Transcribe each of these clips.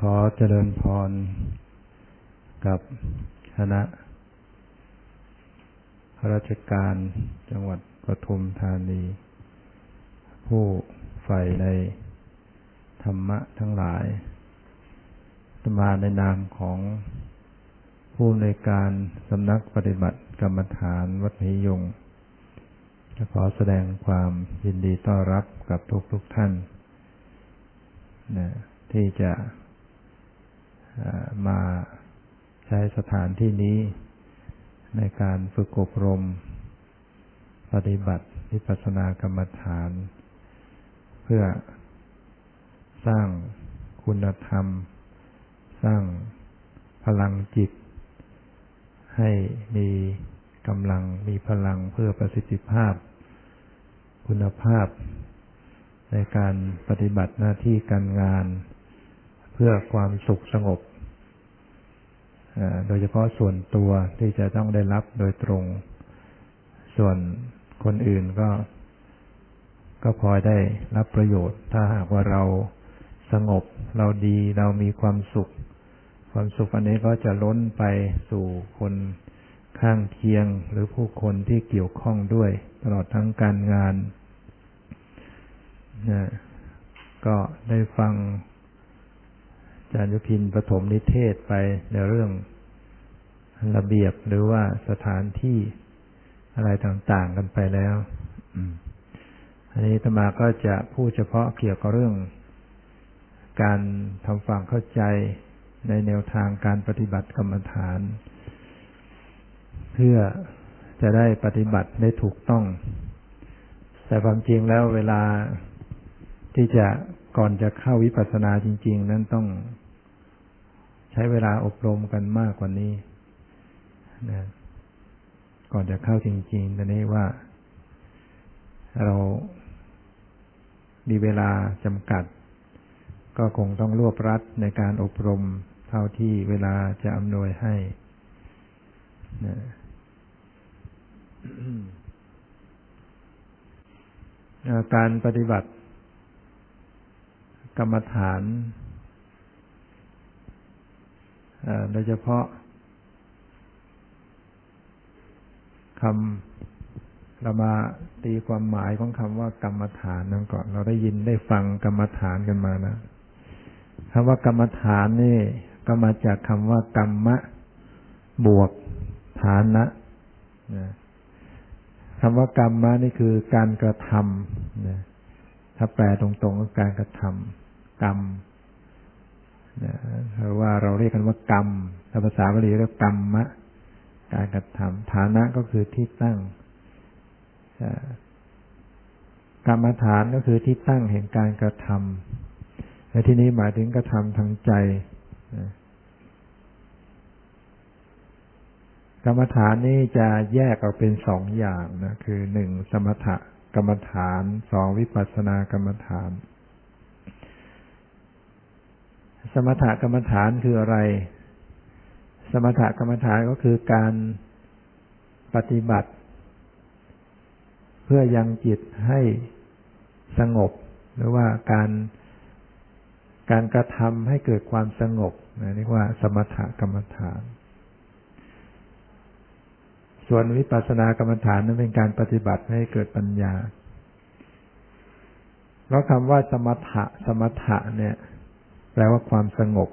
ขอเจริญพรกับคณะข้าราชการจังหวัดปทุมธานี ผู้ใฝ่ในธรรมะทั้งหลาย มาในนามของผู้ในการสำนักปฏิบัติกรรมฐานวัดหิยงจะขอแสดงความยินดีต้อนรับกับทุกทุกท่านนะที่จะ มาใช้สถานที่นี้ในการฝึกอบรม ปฏิบัติวิปัสสนากรรมฐาน เพื่อสร้างคุณธรรม สร้างพลังจิต ให้มีกำลังมีพลังเพื่อประสิทธิภาพ คุณภาพ ในการปฏิบัติหน้าที่การงาน พื่อความสุขสงบ โดยเฉพาะส่วนตัวที่จะต้องได้รับโดยตรง ส่วนคนอื่นก็ ก็พอได้รับประโยชน์ ถ้าหากว่าเราสงบ เราดีเรามีความสุข ความสุขอันนี้ก็จะล้นไปสู่คนข้างเคียงหรือผู้คนที่เกี่ยวข้องด้วย ตลอดทั้งการงานนะก็ได้ฟัง จารย์ยุพินปฐมนิเทศไปในเรื่องระเบียบหรือว่าสถานที่อะไรต่าง ๆ กันไปแล้วอันนี้ธรรมาก็จะพูดเฉพาะเกี่ยวกับเรื่อง การทำฟังเข้าใจในแนวทางการปฏิบัติกรรมฐาน เพื่อจะได้ปฏิบัติได้ถูกต้อง แต่ความจริงแล้วเวลาที่จะก่อนจะเข้าวิปัสสนาจริง ๆ นั้นต้อง ใช้เวลาอบรมกันมากกว่านี้นะก่อนจะเข้าจริงๆตอนนี้ว่า เรามีเวลาจำกัด ก็คงต้องรวบรัดในการอบรมเท่าที่เวลาจะอำนวยให้นะการปฏิบัติกรรมฐาน โดยเฉพาะคำเรามาตีความหมายของคำว่ากรรมฐานนั่นก่อน เราได้ยินได้ฟังกรรมฐานกันมานะคำว่ากรรมฐานนี่ ก็มาจากคำว่ากรรมะ บวกฐานะนะคำว่ากรรมะนี่คือการกระทำนะถ้าแปลตรงๆก็การกระทำกรรม หรือว่าเราเรียกกันว่ากรรมภาษาบาลีเรียกกรรมะ การกระทำฐานะก็คือที่ตั้งกรรมฐานก็คือที่ตั้งแห่งการกระทำในที่นี้หมายถึงกระทำทางใจกรรมฐานนี้จะแยกออกเป็นสองอย่างนะคือหนึ่งสมถกรรมฐานสองวิปัสสนากรรมฐาน สมถกรรมฐานคืออะไร สมถกรรมฐานก็คือการปฏิบัติ เพื่อยังจิตให้สงบ หรือว่าการการกระทำให้เกิดความสงบเรียกว่า สมถกรรมฐาน ส่วนวิปัสสนากรรมฐานนั้นเป็นการปฏิบัติให้เกิดปัญญาเพราะคำว่าสมถะสมถะเนี่ย แปลว่าความสงบ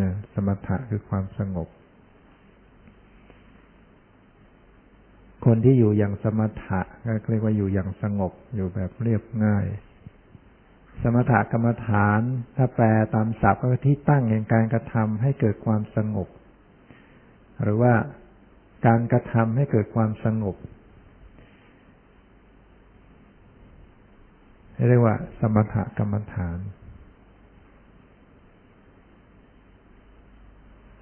นะสมถะคือความสงบ คนที่อยู่อย่างสมถะก็เรียกว่าอยู่อย่างสงบ อยู่แบบเรียบง่าย สมถะกรรมฐาน ถ้าแปลตามศัพท์ก็ที่ตั้งแห่งการกระทำให้เกิดความสงบ หรือว่าการกระทำให้เกิดความสงบเรียกว่า สมถะกรรมฐาน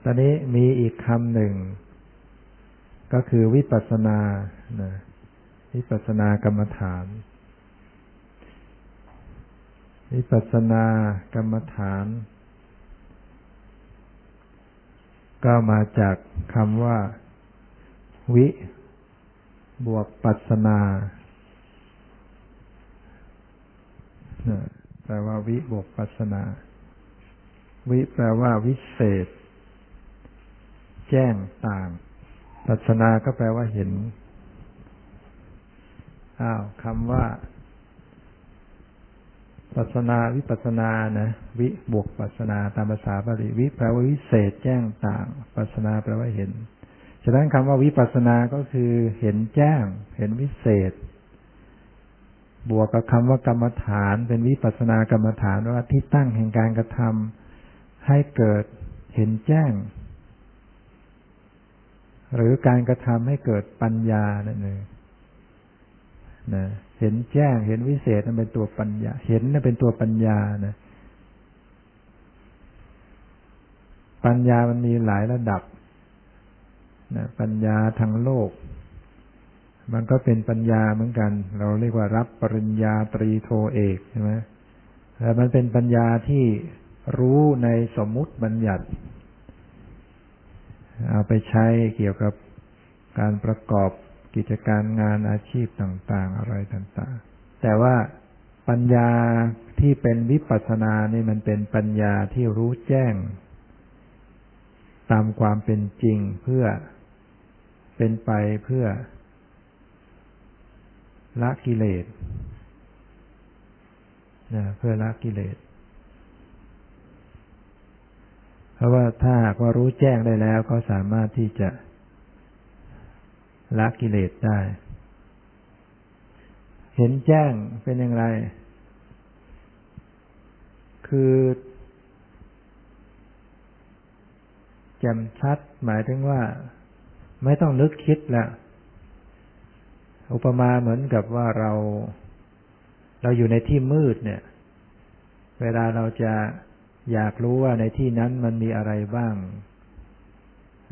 ตอนนี้มีอีกคำหนึ่ง ก็คือวิปัสนานะวิปัสนากรรมฐาน วิปัสนากรรมฐาน ก็มาจากคำว่า วิ บวกปัสนาแปลว่าวิบวกปัสนา วิแปลว่าวิเศษ แจ้งต่างปัสนาก็แปลว่าเห็น อ้าวคำว่าปัสนาวิปัสนานะ วิบวกปัสนาตามภาษาบาลีวิแปลว่าวิเศษแจ้งต่างปัสนาแปลว่าเห็น ฉะนั้นคำว่าวิปัสนาก็คือเห็นแจ้ง เห็นวิเศษ บวกกับคำว่ากรรมฐาน เป็นวิปัสนากรรมฐานว่าที่ตั้งแห่งการกระทำให้เกิดเห็นแจ้ง หรือการกระทำให้เกิดปัญญานั่นเองนะเห็นแจ้งเห็นวิเศษนั่นเป็นตัวปัญญา เห็นนั่นเป็นตัวปัญญานะปัญญามันมีหลายระดับนะปัญญาทางโลก มันก็เป็นปัญญาเหมือนกัน เราเรียกว่ารับปริญญาตรีโทเอกใช่ไหมแต่มันเป็นปัญญาที่รู้ในสมมุติบัญญัติ เอาไปใช้เกี่ยวกับการประกอบกิจการงานอาชีพต่าง ๆ อะไรต่างๆ แต่ว่าปัญญาที่เป็นวิปัสสนานี่มันเป็นปัญญาที่รู้แจ้ง ตามความเป็นจริงเพื่อเป็นไปเพื่อละกิเลสนะเพื่อละกิเลส เพราะว่าถ้าหากว่ารู้แจ้งได้แล้วก็สามารถที่จะละกิเลสได้ เห็นแจ้งเป็นอย่างไร คือแจ่มชัดหมายถึงว่า ไม่ต้องนึกคิดล้วอุปมาเหมือนกับว่าเรา เราอยู่ในที่มืดเนี่ย เวลาเราจะ อยากรู้ว่าในที่นั้นมันมีอะไรบ้าง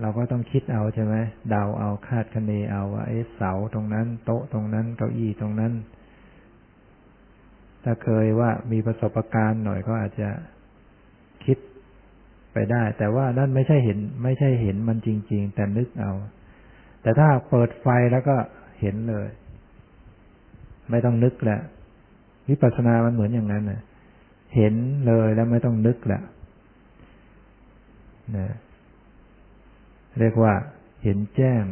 เราก็ต้องคิดเอาใช่ไหมเดาเอาคาดคะเนเอาว่าไอ้เสาตรงนั้น โต๊ะตรงนั้น เก้าอี้ตรงนั้น ถ้าเคยว่ามีประสบการณ์หน่อยก็อาจจะคิดไปได้ แต่ว่านั่นไม่ใช่เห็น ไม่ใช่เห็นมันจริง ๆ แต่นึกเอา แต่ถ้าเปิดไฟแล้วก็เห็นเลย ไม่ต้องนึกแหละวิปัสสนามันเหมือนอย่างนั้นนะ เห็นเลยแล้วไม่ต้องนึกแหละนะเรียกว่าเห็นแจ้ง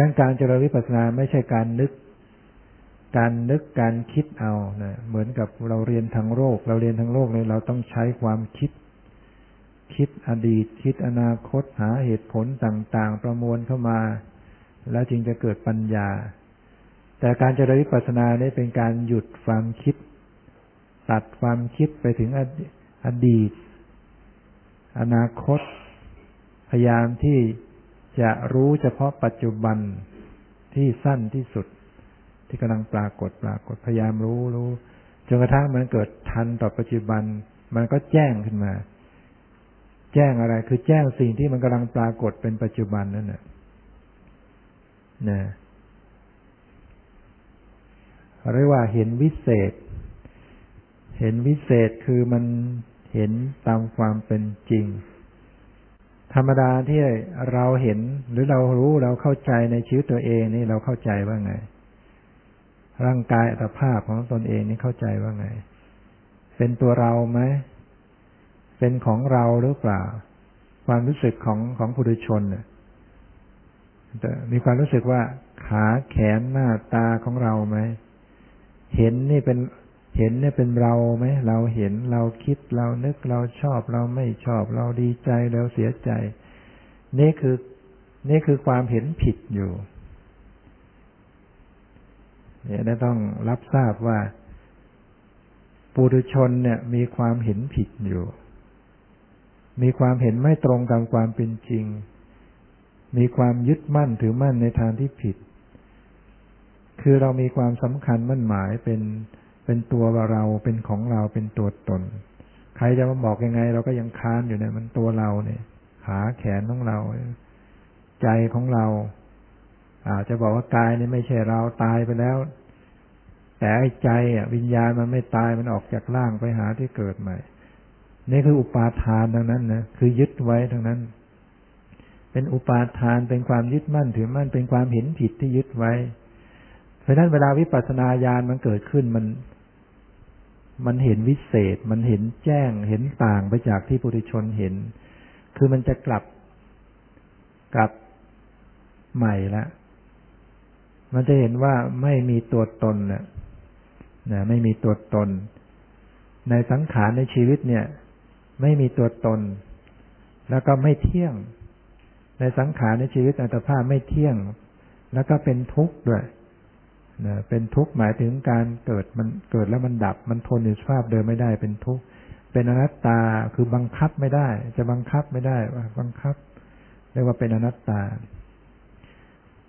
ด้านการเจริญวิปัสสนาไม่ใช่การนึก การนึกการคิดเอานะเหมือนกับเราเรียนทางโลก เราเรียนทางโลกเลยเราต้องใช้ความคิด คิดอดีต คิดอนาคตหาเหตุผลต่างๆ ประมวลเข้ามา แล้วจึงจะเกิดปัญญา แต่การเจริญวิปัสสนาเนี่ยเป็นการหยุดความคิด ตัดความคิดไปถึงอดีต อนาคต พยายามที่จะรู้เฉพาะปัจจุบันที่สั้นที่สุด ที่กำลังปรากฏปรากฏพยายามรู้รู้จนกระทั่งมันเกิดทันต่อปัจจุบัน มันก็แจ้งขึ้นมา แจ้งอะไรคือแจ้งสิ่งที่มันกำลังปรากฏเป็นปัจจุบันนั่นแหละนะเรียกว่าเห็นวิเศษ เห็นวิเศษคือมันเห็นตามความเป็นจริง ธรรมดาที่เราเห็นหรือเรารู้เราเข้าใจในชีวิตตัวเองนี่เราเข้าใจว่าไง ร่างกายอัตภาพของตนเองนี่เข้าใจว่าไง เป็นตัวเราไหมเป็นของเราหรือเปล่า ความรู้สึกของของผู้ดุชนเนี่ยมีความรู้สึกว่าขาแขนหน้าตาของเราไหมเห็นนี่เป็น เห็นเนี่ยเป็นเราไหมเราเห็นเราคิดเรานึกเราชอบเราไม่ชอบ เราดีใจเราเสียใจ นี่คือ นี่คือความเห็นผิดอยู่ เนี่ยได้ต้องรับทราบว่า ปุถุชนเนี่ย มีความเห็นผิดอยู่ มีความเห็นไม่ตรงตามความเป็นจริง มีความยึดมั่นถือมั่นในทางที่ผิด คือเรามีความสำคัญมั่นหมายเป็น เป็นตัวเราเป็นของเราเป็นตัวตน ใครจะมาบอกยังไง เราก็ยังค้านอยู่เนี่ย มันตัวเราเนี่ยขาแขนของเรา ใจของเรา อาจจะบอกว่ากายนี่ไม่ใช่เราตายไปแล้ว แต่ใจอะ วิญญาณมันไม่ตายมันออกจากร่างไปหาที่เกิดใหม่นี่คืออุปาทานดังนั้นนะคือยึดไว้ทั้งนั้น เป็นอุปาทานเป็นความยึดมั่นถือมั่นเป็นความเห็นผิดที่ยึดไว้ เพราะนั้นเวลาวิปัสสนาญาณมันเกิดขึ้นมัน มันเห็นวิเศษ มันเห็นแจ้ง เห็นต่างไปจากที่ปุถุชนเห็น คือมันจะกลับกลับใหม่ละ มันจะเห็นว่าไม่มีตัวตนนะนะไม่มีตัวตน ในสังขารในชีวิตเนี่ย ไม่มีตัวตน แล้วก็ไม่เที่ยง ในสังขารในชีวิตอัตภาพไม่เที่ยง แล้วก็เป็นทุกข์ด้วย นะเป็นทุกข์หมายถึงการเกิดมันเกิดแล้วมันดับ มันทนอยู่สภาพเดิมไม่ได้เป็นทุกข์เป็นอนัตตาคือบังคับไม่ได้ จะบังคับไม่ได้ว่าบังคับเรียกว่าเป็นอนัตตา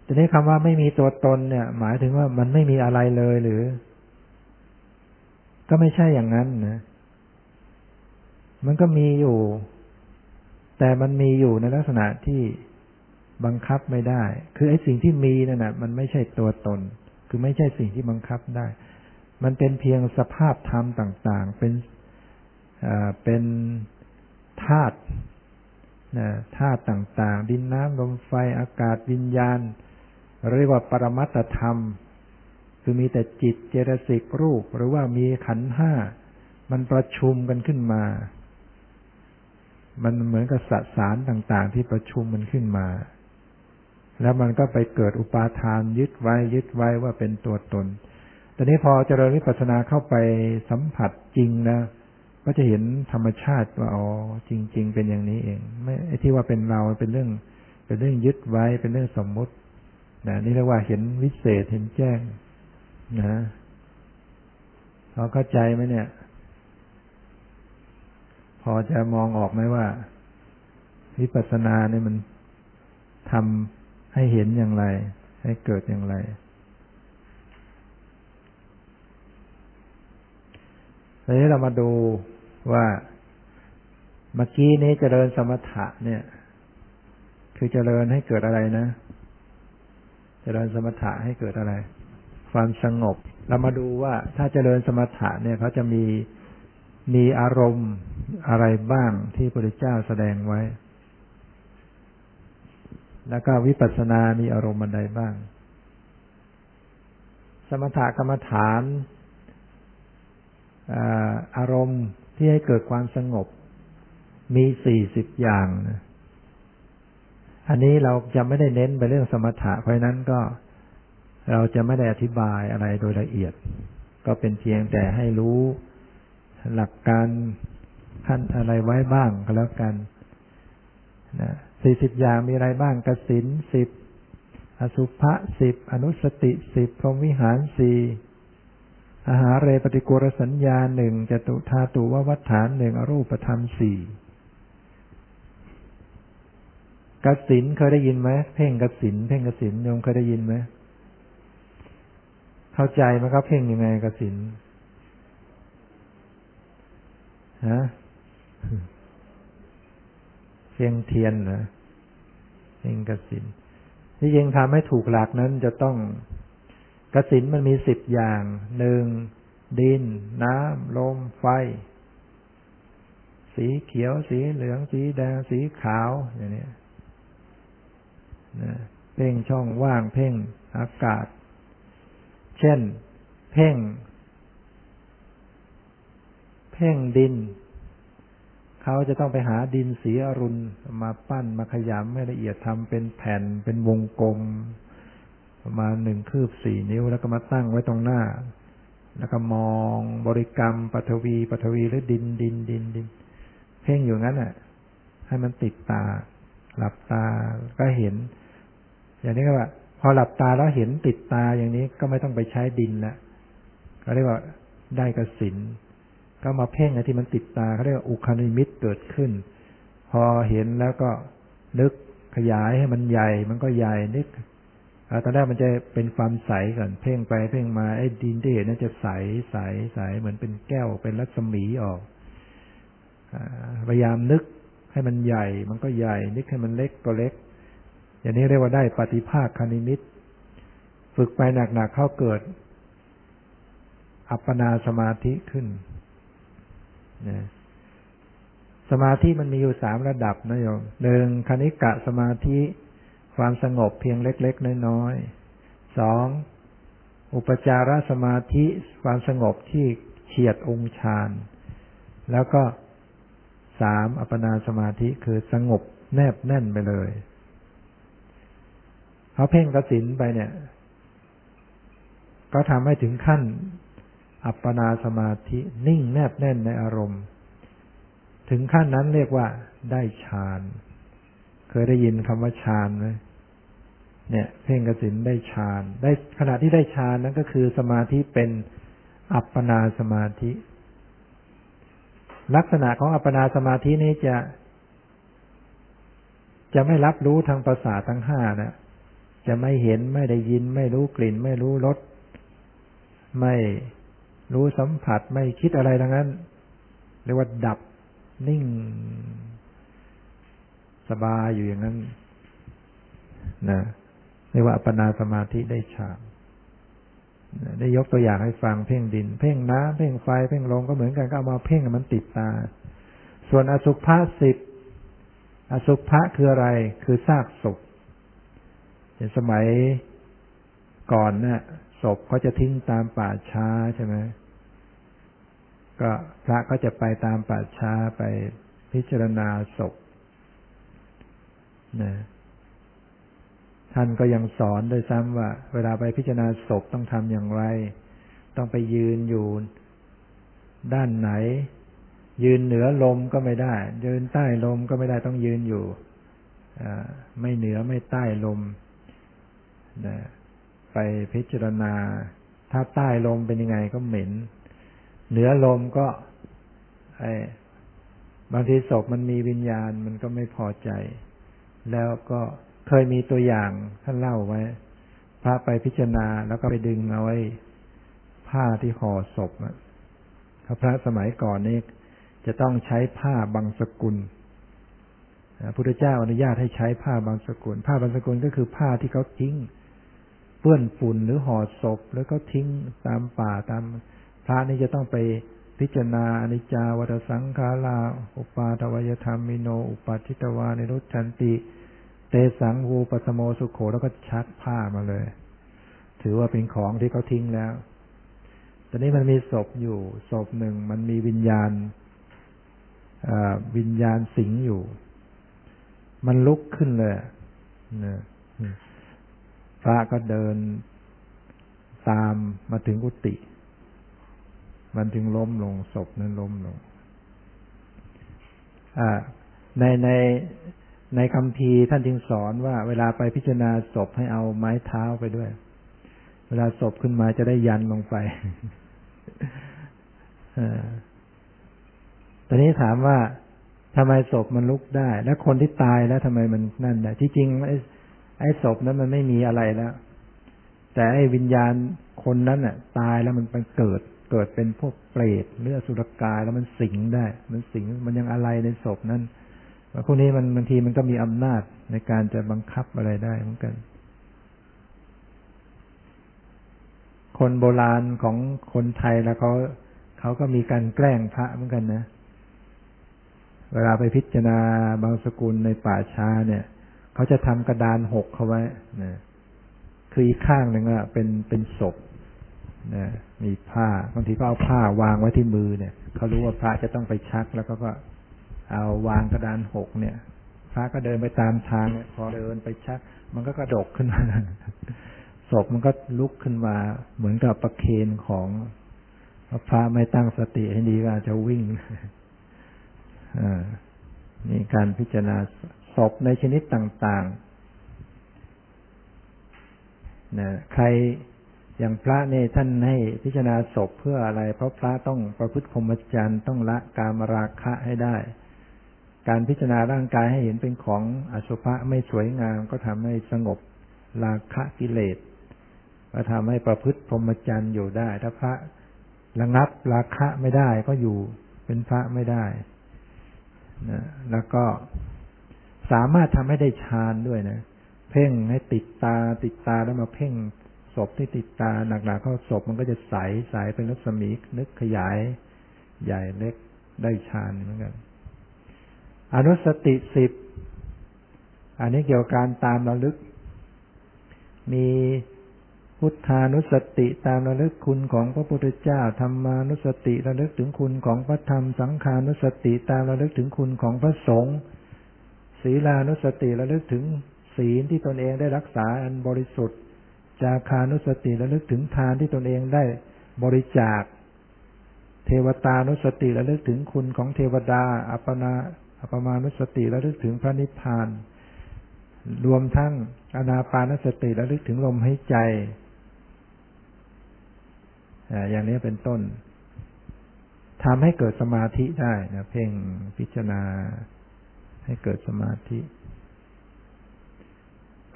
ทีนี้คำว่าไม่มีตัวตนเนี่ย หมายถึงว่ามันไม่มีอะไรเลยหรือ ก็ไม่ใช่อย่างนั้นนะ มันก็มีอยู่ แต่มันมีอยู่ในลักษณะที่บังคับไม่ได้ คือไอ้สิ่งที่มีนั่นนะมันไม่ใช่ตัวตน คือไม่ใช่สิ่งที่บังคับได้ มันเป็นเพียงสภาพธรรมต่าง ๆ เป็นเป็นธาตุธาตุต่าง ๆ ดินน้ำลมไฟอากาศวิญญาณ เรียกว่าปรมัตธรรม คือมีแต่จิตเจตสิกรูป หรือว่ามีขันห้า มันประชุมกันขึ้นมา มันเหมือนกับสสารต่าง ๆ ที่ประชุมมันขึ้นมา แล้วมันก็ไปเกิดอุปาทานยึดไว้ยึดไว้ว่าเป็นตัวตน แตอนนี้พอเจริญวิปัสสนาเข้าไปสัมผัสจริงนะก็จะเห็นธรรมชาติว่าอ๋อจริง ๆ เป็นอย่างนี้เอง ไม่ไอ้ที่ว่าเป็นเราเป็นเรื่อง เป็นเรื่องยึดไว้เป็นเรื่องสมมุตินะนี่เรียกว่าเห็นวิเศษเห็นแจ้งนะพอเข้าใจไหมเนี่ย พอจะมองออกไหมว่า วิปัสสนาเนี่ยมันทำ ให้เห็นอย่างไร ให้เกิดอย่างไร ทีนี้เรามาดูว่าเมื่อกี้นี้เจริญสมถะเนี่ย คือเจริญให้เกิดอะไรนะ เจริญสมถะให้เกิดอะไร ความสงบ เรามาดูว่าถ้าเจริญสมถะเนี่ยเขาจะมีมีอารมณ์อะไรบ้างที่พระพุทธเจ้าแสดงไว้ แล้วก็วิปัสสนามีอารมณ์ใดบ้าง สมถกรรมฐานอารมณ์ที่ให้เกิดความสงบ มีสี่สิบอย่างนะอันนี้เราจะไม่ได้เน้นไปเรื่องสมถะ เพราะนั้นก็เราจะไม่ได้อธิบายอะไรโดยละเอียด ก็เป็นเพียงแต่ให้รู้หลักการขั้นอะไรไว้บ้างก็แล้วกันนะ สี่สิบอย่างมีอะไรบ้างกสินสิบอสุภะสิบอนุสติสิบพรหมวิหารสี่อาหารเรปฏิกรสัญญาหนึ่งจตุธาตุววัฏฐานหนึ่งอรูปธรรมสี่กสินเคยได้ยินไหมเพ่งกสินเพ่งกสินโยมเคยได้ยินไหมเข้าใจไหมครับเพ่งยังไงกสินฮะ เพียงเทียนนะเพียงกสินที่ยังทำให้ถูกหลักนั้นจะต้องกสินมันมีสิบอย่างหนึ่งดิน น้ำลมไฟ สีเขียว สีเหลือง สีแดง สีขาวอย่างนี้นะเพ่งช่องว่างเพ่งอากาศ เช่น เพ่ง เพ่งดิน เขาจะต้องไปหาดินสีอรุณมาปั้นมาขยำให้ละเอียดทำเป็นแผ่นเป็นวงกลม ประมาณหนึ่งคืบสี่นิ้วแล้วก็มาตั้งไว้ตรงหน้า แล้วก็มองบริกรรมปฐวีปฐวีหรือดินดินดินดิน เพ่งอยู่งั้นอะ ให้มันติดตา หลับตาก็เห็น อย่างนี้ก็ว่า พอหลับตาแล้วเห็นติดตาอย่างนี้ก็ไม่ต้องไปใช้ดินแล้วก็เรียกว่าได้กสิน ก็มาเพ่งไอ้ที่มันติดตาเขาเรียกว่าอุคานิมิตเกิดขึ้น พอเห็นแล้วก็นึกขยายให้มันใหญ่ มันก็ใหญ่นึกตอนแรกมันจะเป็นความใสก่อนเพ่งไปเพ่งมาไอ้ดินที่เห็นนั้นจะใสใสใสเหมือนเป็นแก้วเป็นรัศมีออกพยายามนึกให้มันใหญ่ มันก็ใหญ่ นึกให้มันเล็กก็เล็ก อย่างนี้เรียกว่าได้ปฏิภาคคณิมิต ฝึกไปหนักๆเข้าเกิด อัปปนาสมาธิขึ้น นะสมาธิมันมีอยู่สามระดับนะโยมหนึ่งคณิกะสมาธิความสงบเพียงเล็ก ๆ น้อยๆสองอุปจารสมาธิความสงบที่เฉียดองค์ฌานแล้วก็สามอัปปนาสมาธิคือสงบแนบแน่นไปเลยเขาเพ่งกสินไปเนี่ย ก็ทำให้ถึงขั้น อัปปนาสมาธินิ่งแนบแน่นในอารมณ์ ถึงขั้นนั้นเรียกว่า ได้ฌาน เคยได้ยินคำว่าฌานไหมเนี่ย เพ่งกสินได้ฌาน ได้ขณะที่ได้ฌานนั้นก็คือสมาธิเป็นอัปปนาสมาธิ ลักษณะของอัปปนาสมาธินี้จะ จะไม่รับรู้ทางภาษาทั้งห้านะจะไม่เห็นไม่ได้ยิน ไม่รู้กลิ่น ไม่รู้รสไม่ รู้สัมผัสไม่คิดอะไรทั้งนั้น เรียกว่าดับนิ่ง สบายอยู่อย่างนั้นนะเรียกว่าอัปปนาสมาธิได้ฌานได้ยกตัวอย่างให้ฟังเพ่งดิน เพ่งน้ำเพ่งไฟเพ่งลมก็เหมือนกันก็เอามาเพ่งมันติดตา ส่วนอสุภะสิบอสุภะคืออะไร คือซากศพในสมัยก่อนนะ่ะ ศพเขาจะทิ้งตามป่าช้าใช่ไหมก็พระก็จะไปตามป่าช้าไปพิจารณาศพนะท่านก็ยังสอนด้วยซ้ำว่า เวลาไปพิจารณาศพต้องทำอย่างไร ต้องไปยืนอยู่ด้านไหน ยืนเหนือลมก็ไม่ได้ ยืนใต้ลมก็ไม่ได้ต้องยืนอยู่ไม่เหนือไม่ใต้ลมนะ ไปพิจารณา ถ้าใต้ลมเป็นยังไงก็เหม็น เหนือลมก็ไอ้บางทีศพมันมีวิญญาณมันก็ไม่พอใจ แล้วก็เคยมีตัวอย่างท่านเล่าไว้ พระไปพิจารณาแล้วก็ไปดึงเอาไว้ผ้าที่ห่อศพพระสมัยก่อนนี้จะต้องใช้ผ้าบางสกุลพระพุทธเจ้าอนุญาตให้ใช้ผ้าบางสกุล ผ้าบางสกุลก็คือผ้าที่เขาทิ้ง เปื้อนฝุ่นหรือห่อศพ แล้วก็ทิ้งตามป่าตามพระนี่จะต้องไปพิจารณาอนิจจาวัฏสังขาราอุปาทวยธรรมมิโน อุปาทิตวานิรุจันติ เตสังวูปสโมสุโขแล้วก็ชักผ้ามาเลย ถือว่าเป็นของที่เขาทิ้งแล้วตอนนี้มันมีศพอยู่ศพหนึ่งมันมีวิญญาณวิญญาณสิงอยู่ มันลุกขึ้นเลยนะ พระก็เดินตามมาถึงกุฏิมันถึงล้มลงศพนั้นล้มลงในในในคำพีท่านจึงสอนว่า เวลาไปพิจารณาศพให้เอาไม้เท้าไปด้วย เวลาศพขึ้นมาจะได้ยันลงไปตอนนี้ถามว่าทำไมศพมันลุกได้ แล้วคนที่ตายแล้วทำไมมันนั่นได้ที่จริง ไอ้ศพนั้นมันไม่มีอะไรแล้ว แต่ไอ้วิญญาณคนนั้นอะ ตายแล้วมันไปเกิด เกิดเป็นพวกเปรตหรือสุรกายแล้วมันสิงได้ มันสิงมันยังอะไรในศพนั้นพวกนี้มันบางทีมันก็มีอำนาจในการจะบังคับอะไรได้เหมือนกัน คนโบราณของคนไทยแล้วเขาเขาก็มีการแกล้งพระเหมือนกันนะ เวลาไปพิจารณาบางสกุลในป่าช้าเนี่ย เขาจะทำกระดานหกเขาไว้นะคืออีกข้างหนึ่งอะเป็นเป็นศพนะมีผ้าบางทีก็เอาผ้าวางไว้ที่มือเนี่ยเขารู้ว่าพระจะต้องไปชักแล้วก็ก็เอาวางกระดานหกเนี่ย พระก็เดินไปตามทางเนี่ยพอเดินไปชัก มันก็กระดกขึ้นมาศพมันก็ลุกขึ้นมา เหมือนกับประเคนของพระไม่ตั้งสติให้ดีก็อาจจะวิ่งนี่การพิจารณา ศพในชนิดต่างๆนะใครอย่างพระเนี่ยท่านให้พิจารณาศพเพื่ออะไร เพราะพระต้องประพฤติพรหมจรรย์ต้องละกามราคะให้ได้ การพิจารณาร่างกายให้เห็นเป็นของอสุภะไม่สวยงามก็ทำให้สงบราคะกิเลสก็ทำให้ประพฤติพรหมจรรย์อยู่ได้ ถ้าพระระงับราคะไม่ได้ก็อยู่เป็นพระไม่ได้นะแล้วก็ สามารถทำให้ได้ฌานด้วยนะ เพ่งให้ติดตาติดตาแล้วมาเพ่งศพที่ติดตาหนักๆเข้าศพมันก็จะใสใสเป็นรัศมีนึกขยาย ใหญ่เล็กได้ฌานเหมือนกันอนุสติสิบอันนี้เกี่ยวกับการตามระลึก มีพุทธานุสติตามระลึกคุณของพระพุทธเจ้าธรรมานุสติระลึกถึงคุณของพระธรรมสังขานุสติตามระลึกถึงคุณของพระสงฆ์ ศีลานุสติระลึกถึงศีลที่ตนเองได้รักษาอันบริสุทธิ์ จาคานุสติระลึกถึงทานที่ตนเองได้บริจาค เทวตานุสติระลึกถึงคุณของเทวดา อัปนาอัปมานุสติระลึกถึงพระนิพพาน รวมทั้งอนาปานสติระลึกถึงลมหายใจอย่างนี้เป็นต้นทำให้เกิดสมาธิได้นะเพ่งพิจารณา ให้เกิดสมาธิ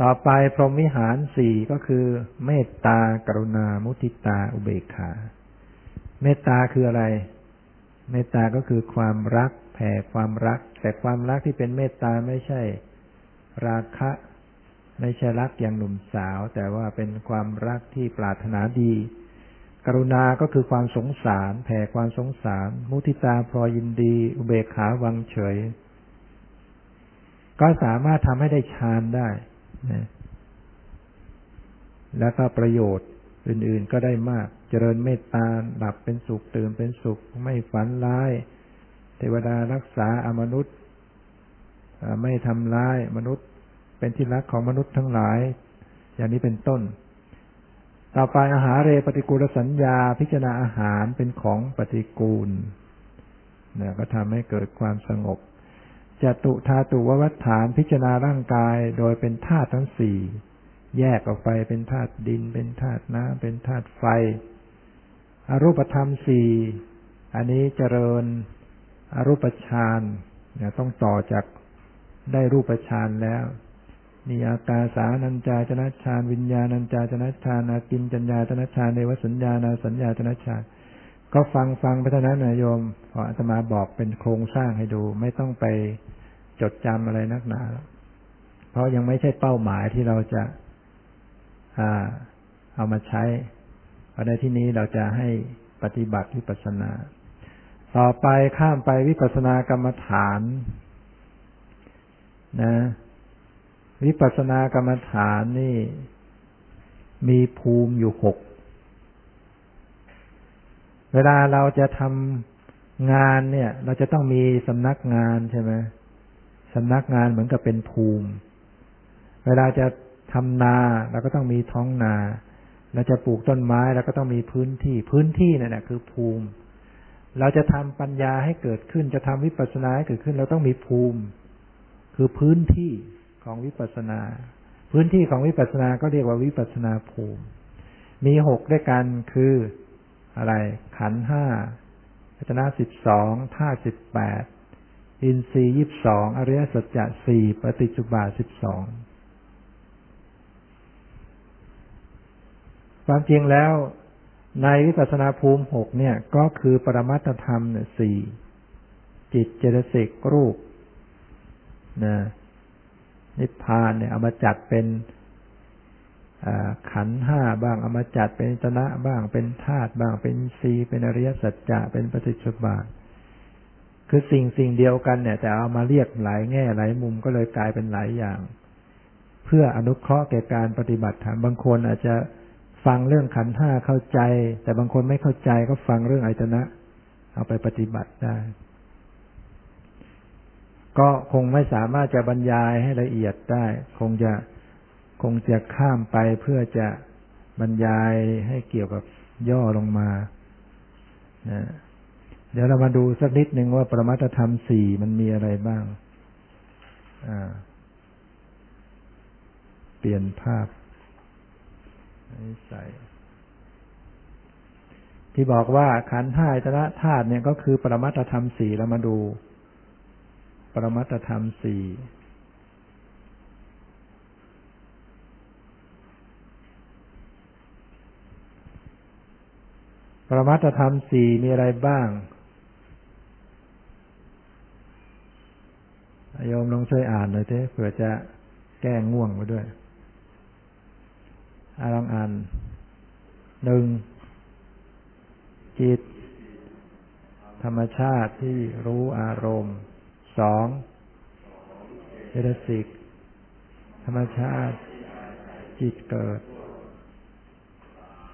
ต่อไปพรหมวิหารสี่ก็คือ เมตตากรุณา มุทิตา อุเบกขา เมตตาคืออะไร เมตตาก็คือความรัก แผ่ความรัก แต่ความรักที่เป็นเมตตาไม่ใช่ ราคะ ไม่ใช่รักอย่างหนุ่มสาว แต่ว่าเป็นความรักที่ปรารถนาดีกรุณาก็คือความสงสาร แผ่ความสงสาร มุทิตาพอยินดี อุเบกขาวังเฉย ก็สามารถทำให้ได้ฌานได้นะแล้วก็ประโยชน์อื่น ๆก็ได้มาก เจริญเมตตาหลับเป็นสุขตื่นเป็นสุข ไม่ฝันร้าย เทวดารักษาอมนุษย์ ไม่ทำร้ายมนุษย์ เป็นที่รักของมนุษย์ทั้งหลาย อย่างนี้เป็นต้น ต่อไปอาหารเรปฏิกูลสัญญา พิจารณาอาหารเป็นของปฏิกูลเนี่ยก็ทำให้เกิดความสงบ จตุธาตุววัฏฐานพิจารณาร่างกายโดยเป็นธาตุทั้งสี่แยกออกไปเป็นธาตุดิน เป็นธาตุน้ำเป็นธาตุไฟ อรูปธรรมสี่อันนี้เจริญอรูปฌานเนี่ยต้องต่อจากได้รูปฌานแล้วนิยากาสานัญจาจนะฌานวิญญาณัญจาจนะฌานอากินจัญญาจนะฌานเนวสัญญานาสัญญาจนะฌานก็ฟังฟังไปเท่านั้นนะโยมพออาตมาบอกเป็นโครงสร้างให้ดู ไม่ต้องไป จดจำอะไรนักหนา เพราะยังไม่ใช่เป้าหมายที่เราจะอ่าเอามาใช้เพราะในที่นี้เราจะให้ปฏิบัติวิปัสสนา ต่อไปข้ามไปวิปัสสนากรรมฐาน นะ วิปัสสนากรรมฐานนี่ มีภูมิอยู่หก เวลาเราจะทำงานเนี่ย เราจะต้องมีสำนักงานใช่ไหม สำนักงานเหมือนกับเป็นภูมิ เวลาจะทำนาเราก็ต้องมีท้องนาเราจะปลูกต้นไม้เราก็ต้องมีพื้นที่ พื้นที่นั่นแหละคือภูมิ เราจะทำปัญญาให้เกิดขึ้น จะทำวิปัสสนาให้เกิดขึ้น เราต้องมีภูมิ คือพื้นที่ของวิปัสนา พื้นที่ของวิปัสนาก็เรียกว่าวิปัสนาภูมิ มีหกด้วยกันคืออะไร ขันห้าพัฒนาสิบสองท่าสิบแปด อินทรีย์ยิบสองอริยสัจจะสี่ปฏิจุบาสิบสองความจริงแล้วในวิปัสนาภูมิหกเนี่ยก็คือปรมัตธรรมเนี่ยสี่จิตเจตสิกรูปนะนิพพานเนี่ยเอามาจัดเป็นขันห้าบ้างเอามาจัดเป็นตนะบ้างเป็นธาตุบ้างเป็นสีเป็นอริยสัจจะเป็นปฏิจจบาท คือสิ่งสิ่งเดียวกันเนี่ย แต่เอามาเรียกหลายแง่หลายมุมก็เลยกลายเป็นหลายอย่าง เพื่ออนุเคราะห์แก่การปฏิบัติธรรมบางคนอาจจะฟังเรื่องขันห้าเข้าใจ แต่บางคนไม่เข้าใจก็ฟังเรื่องอายตนะ เอาไปปฏิบัติได้ ก็คงไม่สามารถจะบรรยายให้ละเอียดได้ คงจะคงจะข้ามไปเพื่อจะบรรยายให้เกี่ยวกับย่อลงมานะ เดี๋ยวเรามาดูสักนิดหนึ่งว่าปรมัตธรรมสี่มันมีอะไรบ้างเปลี่ยนภาพใส่ที่บอกว่าขันธ์ห้าตระธาตุเนี่ยก็คือปรมัตธรรมสี่เรามาดู ปรมัตธรรมสี่ปรมัตธรรมสี่มีอะไรบ้างโย มลองช่วยอ่านหน่อยเถอะเผื่อจะแก้ง่วงไปด้วยอาลองอ่านหนึ่งจิต ธรรมชาติที่รู้อารมณ์สองเจตสิก ธรรมชาติจิตเกิด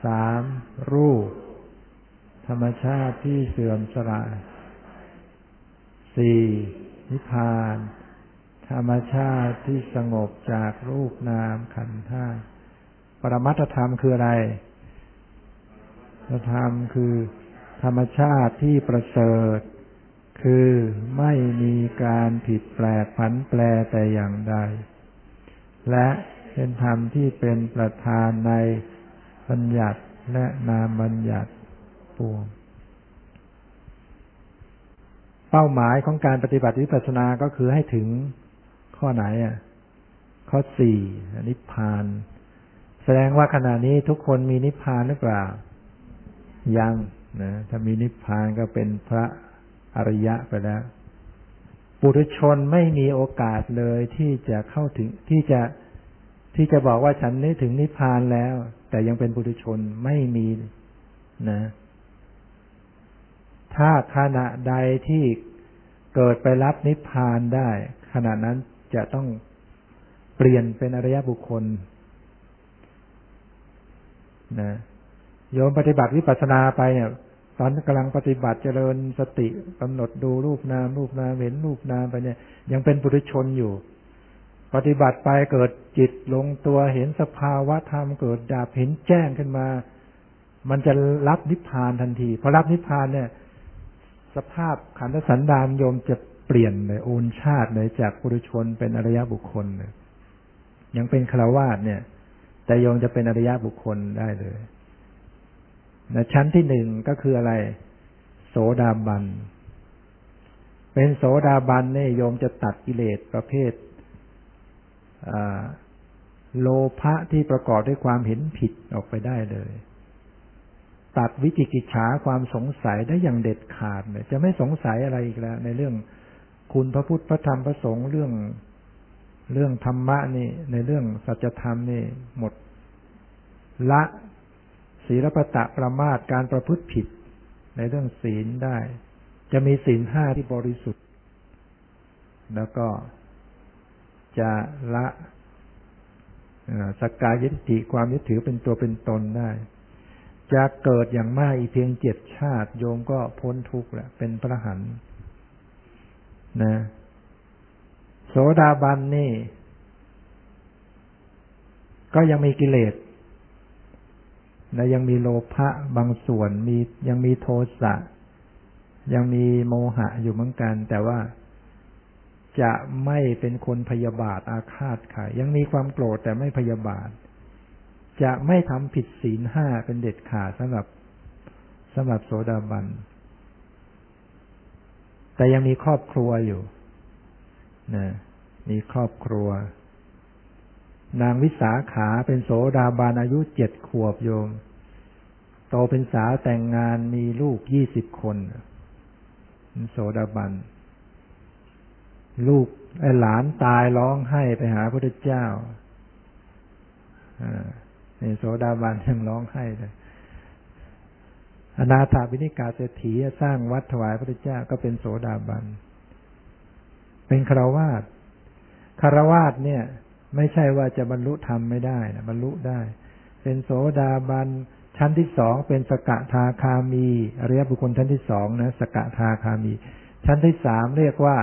สามรูป ธรรมชาติที่เสื่อมสลายสี่นิพพาน ธรรมชาติที่สงบจากรูปนามขันธ์ห้าปรมัตธรรมคืออะไรธรรมคือ ธรรมชาติที่ประเสริฐ คือไม่มีการผิดแปลกผันแปรแต่อย่างใด และเป็นธรรมที่เป็นประธานในบัญญัติและนามบัญญัติปวง เป้าหมายของการปฏิบัติวิปัสสนาก็คือให้ถึง ข้อไหนอะ ข้อสี่นิพพาน แสดงว่าขณะนี้ทุกคนมีนิพพานหรือเปล่า ยังนะถ้ามีนิพพานก็เป็นพระอริยะไปแล้ว ปุถุชนไม่มีโอกาสเลยที่จะเข้าถึงที่จะที่จะบอกว่าฉันนี้ถึงนิพพานแล้ว แต่ยังเป็นปุถุชนไม่มีนะ ถ้าขณะใดที่เกิดไปรับนิพพานได้ ขณะนั้น จะต้องเปลี่ยนเป็นอริยบุคคลนะโยมปฏิบัติวิปัสสนาไปเนี่ย ตอนกำลังปฏิบัติเจริญสติกำหนดดูรูปนาม รูปนามเห็นรูปนามไปเนี่ย ยังเป็นปุถุชนอยู่ ปฏิบัติไปเกิดจิตลงตัวเห็นสภาวะธรรมเกิดดาบเห็นแจ้งขึ้นมา มันจะรับนิพพานทันทีพอรับนิพพานเนี่ย สภาพขันธสันดานโยมจะ เปลี่ยนเลยโอนชาติเลยจากปุถุชนเป็นอริยบุคคลเลยยังเป็นฆราวาสเนี่ย แต่โยมจะเป็นอริยบุคคลได้เลยนะชั้นที่หนึ่งก็คืออะไร โสดาบัน เป็นโสดาบันเนี่ยโยมจะตัดกิเลสประเภทโลภะที่ประกอบด้วยความเห็นผิดออกไปได้เลย ตัดวิจิกิจฉาความสงสัยได้อย่างเด็ดขาดเลยจะไม่สงสัยอะไรอีกแล้ว ในเรื่อง คุณพระพุทธพระธรรมพระสงฆ์เรื่องเรื่องธรรมะนี่ ในเรื่องสัจธรรมนี่หมด ละศีลปตะประมาทการประพฤติผิด ในเรื่องศีลได้ จะมีศีลห้าที่บริสุทธิ์ แล้วก็จะละสกกายยึดติความยึดถือเป็นตัวเป็นตนได้ จะเกิดอย่างมากอีเพียงเจ็ดชาติ โยมก็พ้นทุกข์แหละเป็นพระหัน นะโสดาบันนี่ ก็ยังมีกิเลสและยังมีโลภะบางส่วนมียังมีโทสะ ยังมีโมหะอยู่เหมือนกัน แต่ว่าจะไม่เป็นคนพยาบาทอาฆาตใครยังมีความโกรธแต่ไม่พยาบาท จะไม่ทำผิดศีลห้าเป็นเด็ดขาดสำหรับสำหรับโสดาบัน แต่ยังมีครอบครัวอยู่นะมีครอบครัว นางวิสาขาเป็นโสดาบันอายุเจ็ดขวบโยม โตเป็นสาวแต่งงานมีลูกยี่สิบคน โสดาบัน ลูกไอ้หลานตายร้องไห้ไปหาพระเจ้าเนี่โสดาบันยังร้องไห้เลย อนาถาบินิกาเศรษฐีสร้างวัดถวายพระเจ้าก็เป็นโสดาบัน เป็นคารวาสคารวาสเนี่ย ไม่ใช่ว่าจะบรรลุธรรมไม่ได้นะบรรลุได้ เป็นโสดาบันชั้นที่สองเป็นสกทาคามีอริยบุคคลชั้นที่สองนะสกทาคามี ชั้นที่สามเรียกว่า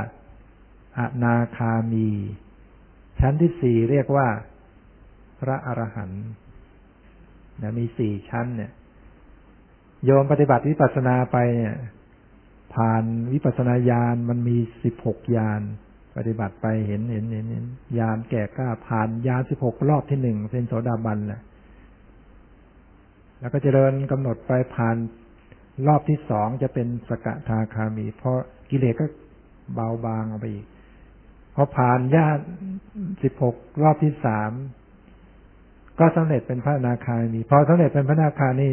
อนาคามี ชั้นที่สี่เรียกว่า พระอรหันต์นะมีสี่ชั้นเนี่ย โยมปฏิบัติวิปัสสนาไปเนี่ย ผ่านวิปัสสนาญาณมันมีสิบหกญาณปฏิบัติไปเห็นเห็นเห็นเห็นยานแก่กล้าผ่านยานสิบหกรอบที่หนึ่งเป็นโสดาบันแหละแล้วก็เจริญกำหนดไปผ่านรอบที่สองจะเป็นสกทาคามี เพราะกิเลสก็เบาบางออกไปอีกพอผ่านญาติสิบหกรอบที่สามก็สำเร็จเป็นพระนาคามีพอสำเร็จเป็นพระนาคานี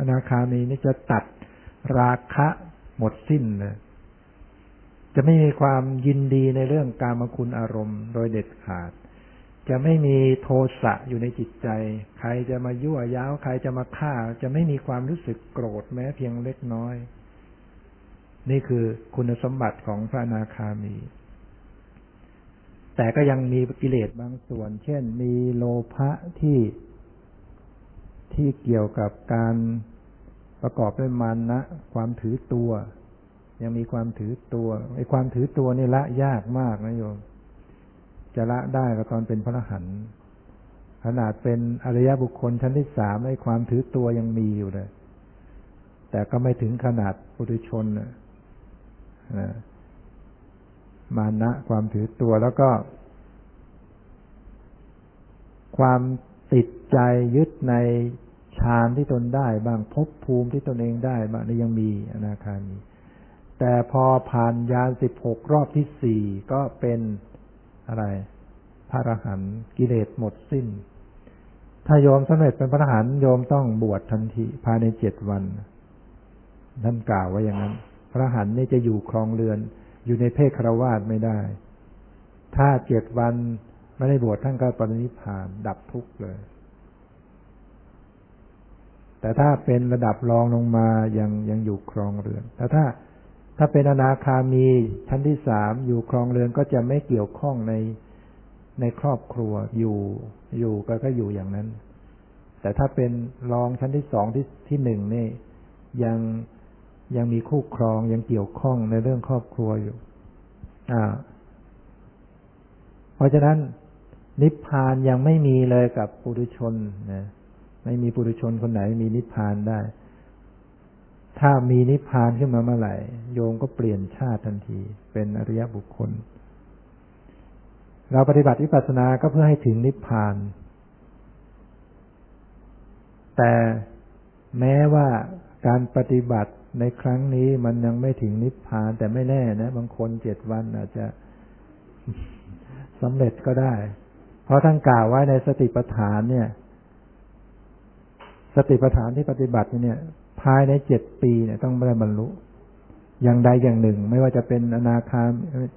พระนาคามีนี่จะตัดราคะหมดสิ้นเลยจะไม่มีความยินดีในเรื่องการมคุณอารมณ์โดยเด็ดขาด จะไม่มีโทสะอยู่ในจิตใจ ใครจะมายั่วย้าวใครจะมาฆ่า จะไม่มีความรู้สึกโกรธแม้เพียงเล็กน้อย นี่คือคุณสมบัติของพระนาคามี แต่ก็ยังมีกิเลสบางส่วน เช่น มีโลภะที่ ที่เกี่ยวกับการประกอบด้วยมันนะความถือตัว ยังมีความถือตัวไอ้ความถือตัวนี่ละยากมากนะโยมจะละได้ก็ตอนเป็นพระอรหันต์ขนาดเป็นอริยบุคคลชั้นที่สามไอ้ความถือตัวยังมีอยู่เลย แต่ก็ไม่ถึงขนาดปุถุชนนะมานะความถือตัวแล้วก็ ความ ติดใจยึดในฌานที่ตนได้บ้างภพภูมิที่ตนเองได้บ้างนี่ยังมีอนาคามี แต่พอผ่านยานสิบหกรอบที่สี่ก็เป็นอะไร พระอรหันต์กิเลสหมดสิ้น ถ้าโยมสำเร็จเป็นพระอรหันต์โยมต้องบวชทันทีภายในเจ็ดวันท่านกล่าวไว้อย่างนั้น พระอรหันต์นี่จะอยู่ครองเรือน อยู่ในเพศครวาสไม่ได้ ถ้าเจ็ดวัน ไม่ได้บวชท่านก็ปรินิพพานดับทุกข์เลย แต่ถ้าเป็นระดับรองลงมายังยังอยู่ครองเรือน แต่ถ้าถ้าเป็นอนาคามีชั้นที่สามอยู่ครองเรือนก็จะไม่เกี่ยวข้องในในครอบครัวอยู่อยู่ก็ก็อยู่อย่างนั้น แต่ถ้าเป็นรองชั้นที่สองที่ที่หนึ่งนี่ยังยังมีคู่ครองยังเกี่ยวข้องในเรื่องครอบครัวอยู่ อ่า เพราะฉะนั้น นิพพานยังไม่มีเลยกับปุถุชนนะไม่มีปุถุชนคนไหนมีนิพพานได้ ถ้ามีนิพพานขึ้นมาเมื่อไหร่ โยมก็เปลี่ยนชาติทันที เป็นอริยบุคคล เราปฏิบัติวิปัสสนาก็เพื่อให้ถึงนิพพาน แต่แม้ว่าการปฏิบัติในครั้งนี้มันยังไม่ถึงนิพพาน แต่ไม่แน่นะ บางคนเจ็ดวันอาจจะสำเร็จก็ได้ เพราะท่านกล่าวไว้ในสติปัฏฐานเนี่ย สติปัฏฐานที่ปฏิบัติเนี่ย ภายในเจ็ดปีเนี่ยต้องได้บรรลุ อย่างใดอย่างหนึ่ง ไม่ว่าจะเป็นอนาคาม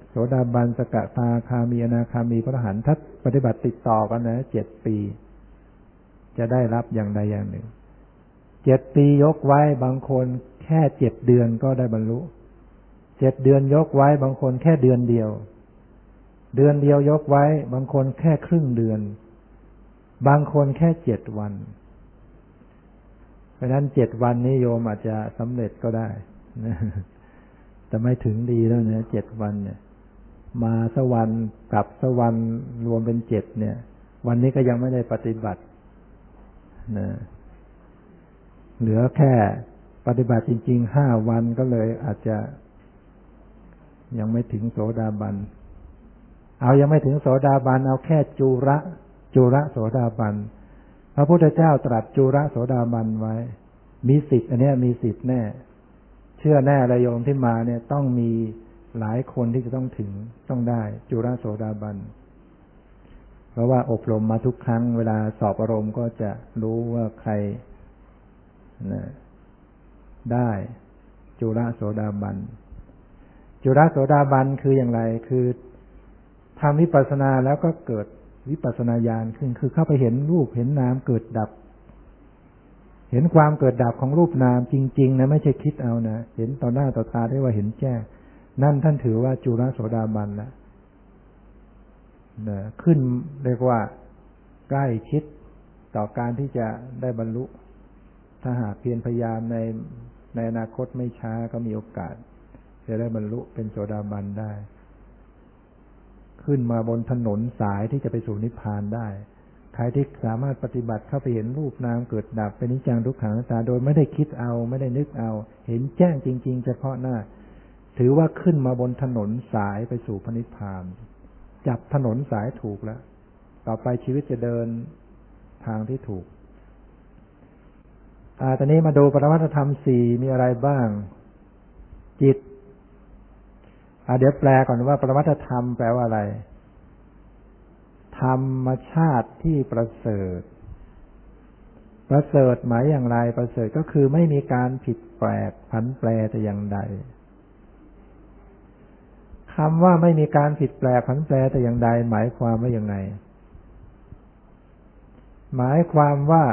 โสดาบันสกตาคามีอนาคามีพระหันทัศปฏิบัติติดต่อกันนะเจ็ดปี จะได้รับอย่างใดอย่างหนึ่งเจ็ดปียกไว้บางคนแค่เจ็ดเดือนก็ได้บรรลุเจ็ดเดือนยกไว้บางคนแค่เดือนเดียว เดือนเดียวยกไว้ บางคนแค่ครึ่งเดือน บางคนแค่เจ็ดวัน เพราะนั้นเจ็ดวันนี้โยมอาจจะสำเร็จก็ได้ แต่ไม่ถึงดีแล้วเนี่ยเจ็ดวันเนี่ย มาสวรรค์กับสวรรค์รวมเป็นเจ็ดเนี่ย วันนี้ก็ยังไม่ได้ปฏิบัตินะเหลือแค่ปฏิบัติจริงๆห้าวันก็เลยอาจจะยังไม่ถึงโสดาบัน เอายังไม่ถึงโสดาบันเอาแค่จุระจุระโสดาบัน พระพุทธเจ้าตรัสจุระโสดาบันไว้ มีสิทธิ์อันนี้มีสิทธิ์แน่ เชื่อแน่ระโยมที่มาเนี่ยต้องมีหลายคนที่จะต้องถึงต้องได้จุระโสดาบัน เพราะว่าอบรมมาทุกครั้ง เวลาสอบอารมณ์ก็จะรู้ว่าใครนะได้จุระโสดาบัน จุระโสดาบันคืออย่างไร คือ ทำวิปัสสนาแล้วก็เกิดวิปัสสนาญาณขึ้น คือเข้าไปเห็นรูปเห็นนามเกิดดับ เห็นความเกิดดับของรูปนามจริง ๆ นะ ไม่ใช่คิดเอานะ เห็นต่อหน้าต่อตาได้ว่าเห็นแจ้ง นั่นท่านถือว่าจุลโสดาบันละนะขึ้นเรียกว่าใกล้ชิดต่อการที่จะได้บรรลุ ถ้าหากเพียรพยายามในในอนาคตไม่ช้าก็มีโอกาส จะได้บรรลุเป็นโสดาบันได้ ขึ้นมาบนถนนสายที่จะไปสู่นิพพานได้ ใครที่สามารถปฏิบัติเข้าไปเห็นรูปนามเกิดดับเป็นนิจังทุกขังตาโดยไม่ได้คิดเอาไม่ได้นึกเอา เห็นแจ้งจริง ๆ เฉพาะหน้า ถือว่าขึ้นมาบนถนนสายไปสู่พระนิพพาน จับถนนสายถูกแล้ว ต่อไปชีวิตจะเดินทางที่ถูกอ่าตอนนี้มาดูปรมัตธรรมสี่มีอะไรบ้าง จิต เดี๋ยวแปลก่อนว่าปรมัตธรรมแปลว่าอะไร ธรรมชาติที่ประเสริฐ ประเสริฐหมายอย่างไร ประเสริฐก็คือไม่มีการผิดแปลกผันแปรแต่อย่างใดคำว่าไม่มีการผิดแปลกผันแปรแต่อย่างใด หมายความว่าอย่างไง หมายความว่า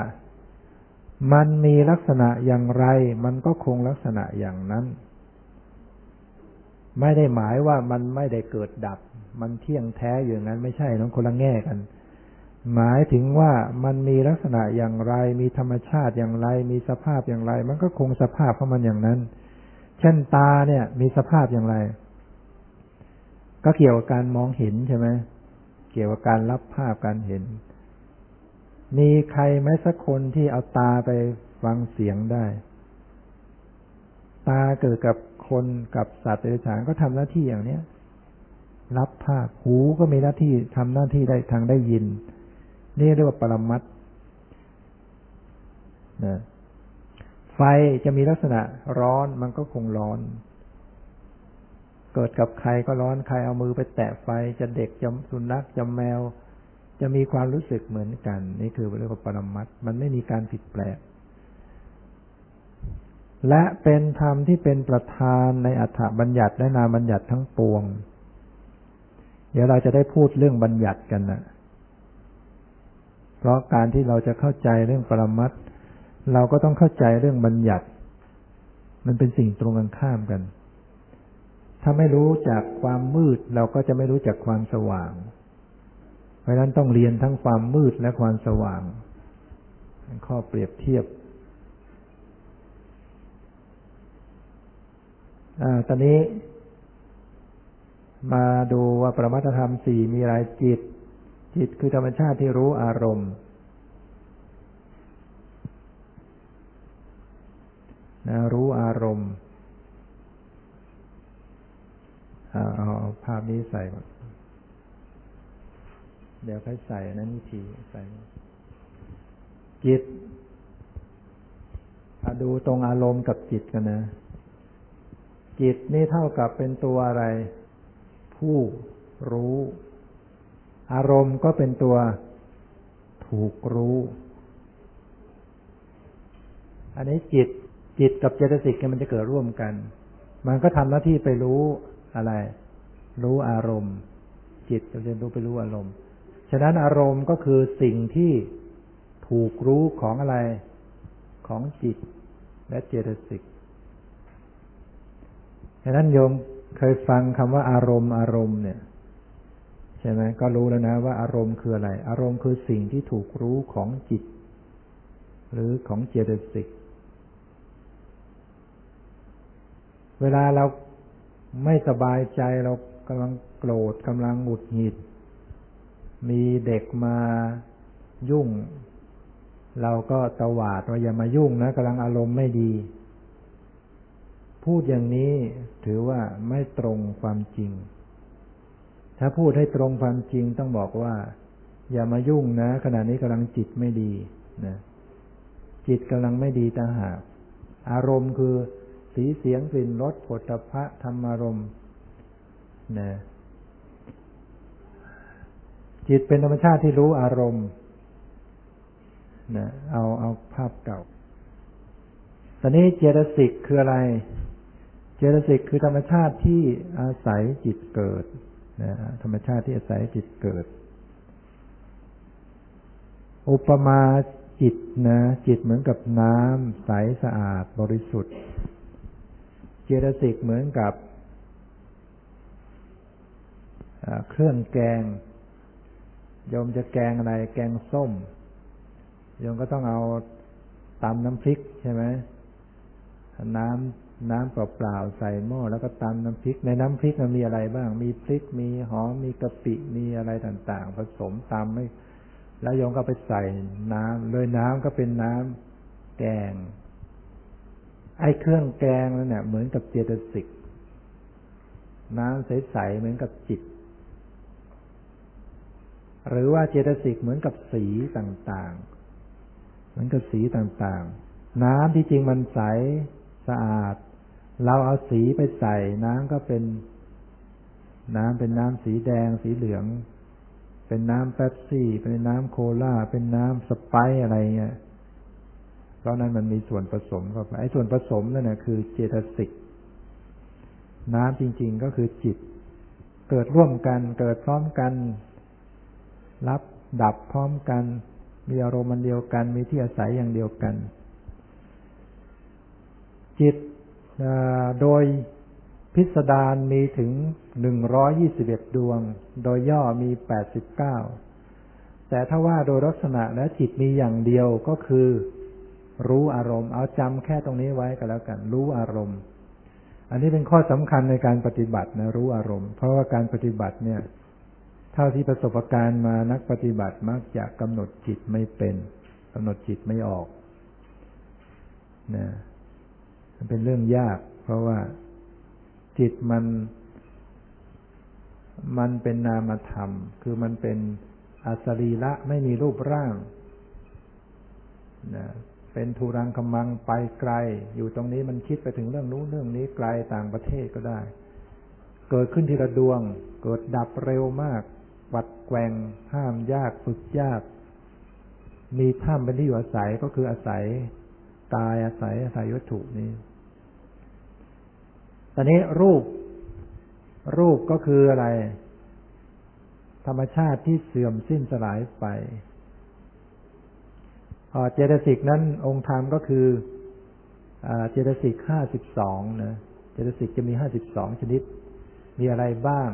มันมีลักษณะอย่างไร มันก็คงลักษณะอย่างนั้น ไม่ได้หมายว่ามันไม่ได้เกิดดับ มันเที่ยงแท้อยู่อย่างนั้นไม่ใช่น้องคนละแง่กัน หมายถึงว่ามันมีลักษณะอย่างไร มีธรรมชาติอย่างไร มีสภาพอย่างไร มันก็คงสภาพของมันอย่างนั้น เช่นตาเนี่ย มีสภาพอย่างไร ก็เกี่ยวกับการมองเห็นใช่ไหมเกี่ยวกับการรับภาพการเห็น มีใครไหมสักคนที่เอาตาไปฟังเสียงได้ ตาเกิดกับ คนกับสัตว์เดรัจฉานก็ทำหน้าที่อย่างเนี้ยรับภาพหูก็มีหน้าที่ทำหน้าที่ได้ทางได้ยิน นี่เรียกว่าปรมัตนะไฟจะมีลักษณะร้อนมันก็คงร้อน เกิดกับใครก็ร้อนใครเอามือไปแตะไฟจะเด็กจะสุนัขจะแมว จะมีความรู้สึกเหมือนกัน นี่คือเรียกว่าปรมัตมันไม่มีการผิดแปลก และเป็นธรรมที่เป็นประธานในอัฏฐบัญญัติและนาบัญญัติทั้งปวง เดี๋ยวเราจะได้พูดเรื่องบัญญัติกันนะเพราะการที่เราจะเข้าใจเรื่องปรมัตเราก็ต้องเข้าใจเรื่องบัญญัติ มันเป็นสิ่งตรงกันข้ามกัน ถ้าไม่รู้จากความมืด เราก็จะไม่รู้จักความสว่าง เพราะนั้นต้องเรียนทั้งความมืดและความสว่าง ข้อเปรียบเทียบ อตอนนี้ มาดูว่าประมัตธรรมสี่มีอะไรจิต จิตคือธรรมชาติที่รู้อารมณ์นะรู้อารมณ์เอาเอาภาพนี้ใส่ก่อนเดี๋ยวค่อยใส่นั้นวิธีใส่ จิตดูตรงอารมณ์กับจิตกันนะ จิตนี่เท่ากับเป็นตัวอะไร ผู้รู้ อารมณ์ก็เป็นตัวถูกรู้ อันนี้จิตจิตกับเจตสิกมันจะเกิดร่วมกัน มันก็ทำหน้าที่ไปรู้อะไร รู้อารมณ์ จิตจะเรียนรู้ไปรู้อารมณ์ ฉะนั้นอารมณ์ก็คือสิ่งที่ถูกรู้ของอะไร ของจิตและเจตสิก ดังนั้นโยมเคยฟังคำว่าอารมณ์อารมณ์เนี่ยใช่ไหมก็รู้แล้วนะว่าอารมณ์คืออะไร อารมณ์คือสิ่งที่ถูกรู้ของจิต หรือของเจตสิกเวลาเราไม่สบายใจเรากำลังโกรธกำลังหงุดหงิด มีเด็กมายุ่ง เราก็ตวาดว่าอย่ามายุ่งนะกำลังอารมณ์ไม่ดี พูดอย่างนี้ถือว่าไม่ตรงความจริง ถ้าพูดให้ตรงความจริงต้องบอกว่า อย่ามายุ่งนะ ขณะนี้กำลังจิตไม่ดีนะจิตกำลังไม่ดีต่างหาก อารมณ์คือสีเสียงกลิ่นรสผลพระธรรมารมณ์นะจิตเป็นธรรมชาติที่รู้อารมณ์นะเอาเอาภาพเก่าตอนนี้เจตสิกคืออะไร เจตสิกคือธรรมชาติที่อาศัยจิตเกิดนะธรรมชาติที่อาศัยจิตเกิด อุปมาจิตนะจิตเหมือนกับน้ำใสสะอาดบริสุทธิ์ เจตสิกเหมือนกับเครื่องแกงโยมจะแกงอะไร แกงส้มโยมก็ต้องเอาตำน้ำพริกใช่ไหมน้ำ น้ำเปล่าๆใส่หม้อแล้วก็ตำน้ำพริก ในน้ำพริกมันมีอะไรบ้าง มีพริกมีหอมมีกะปิมีอะไรต่าง ๆ ผสมตำไม่แล้วโยงก็ไปใส่น้ำเลยน้ำก็เป็นน้ำแกง ไอ้เครื่องแกงนั่นเนี่ยเหมือนกับเจตสิก น้ำใสๆเหมือนกับจิต หรือว่าเจตสิกเหมือนกับสีต่างๆ เหมือนกับสีต่างๆ น้ำที่จริงมันใสสะอาด เราเอาสีไปใส่น้ำก็เป็น น้ำเป็นน้ำสีแดงสีเหลือง เป็นน้ำแป๊บซี่ เป็นน้ำโคลาเป็นน้ำสไปอะไรเงี้ยเพราะนั้นมันมีส่วนผสมเข้าไปไอ้ส่วนผสมนั่นแหะคือเจตสิกน้ำจริง ๆก็คือจิต เกิดร่วมกันเกิดพร้อมกัน รับดับพร้อมกัน มีอารมณ์มันเดียวกัน มีที่อาศัยอย่างเดียวกัน จิต โดยพิสดารมีถึงหนึ่งร้อยี่สิบเอ็ดดวง โดยย่อมีแปดสิบเก้าแต่ถ้าว่าโดยลักษณะและจิตมีอย่างเดียวก็คือ รู้อารมณ์ เอาจำแค่ตรงนี้ไว้ก็แล้วกัน รู้อารมณ์ อันนี้เป็นข้อสำคัญในการปฏิบัตินะ รู้อารมณ์ เพราะว่าการปฏิบัติเนี่ย เท่าที่ประสบการณ์มานักปฏิบัติมักจะกำหนดจิตไม่เป็นกำหนดจิตไม่ออกนะ มันเป็นเรื่องยาก เพราะว่าจิตมัน มันเป็นนามธรรม คือมันเป็นอสรีละไม่มีรูปร่างนะเป็นทุรังคมังไปไกล อยู่ตรงนี้มันคิดไปถึงเรื่องนู้นเรื่องนี้ไกลต่างประเทศก็ได้ เกิดขึ้นทีละดวง เกิดดับเร็วมาก วัดแกว่งห้ามยากฝึกยาก มีถ้ำเป็นที่อยู่อาศัยก็คืออาศัย ตายอาศัยอาศัยวัตถุนี้ อนนี้รูป รูปก็คืออะไร ธรรมชาติที่เสื่อมสิ้นสลายไปเจตสิกนั้นองค์ธรรมก็คือเจตสิกห้าสิบสองนะเจตสิกจะมีห้าสิบสองชนิด มีอะไรบ้าง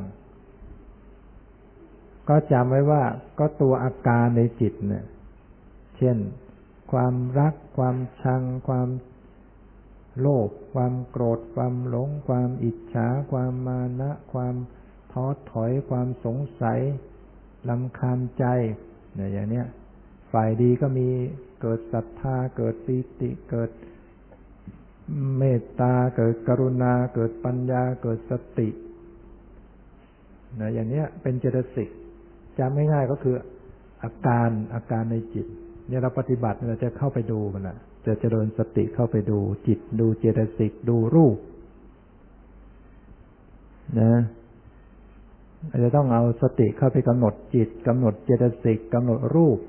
ก็จำไว้ว่าก็ตัวอาการในจิตเนะี่ย เช่น ความรัก ความชัง ความ โลภความโกรธความหลง ความอิจฉา ความมานะ ความท้อถอย ความสงสัยลำคาญใจเนี่ยอย่างเนี้ยฝ่ายดีก็มีเกิดศรัทธา เกิดปีติเกิดเมตตา เกิดกรุณา เกิดปัญญา เกิดสตินะอย่างเนี้ยเป็นเจตสิกจำไม่ง่ายก็คืออาการอาการในจิต เนี่ยเราปฏิบัติเราจะเข้าไปดูมันนะ จะเจริญสติเข้าไปดูจิตดูเจตสิกดูรูป นะอาจจะต้องเอาสติเข้าไปกำหนดจิตกำหนดเจตสิกกำหนดรูป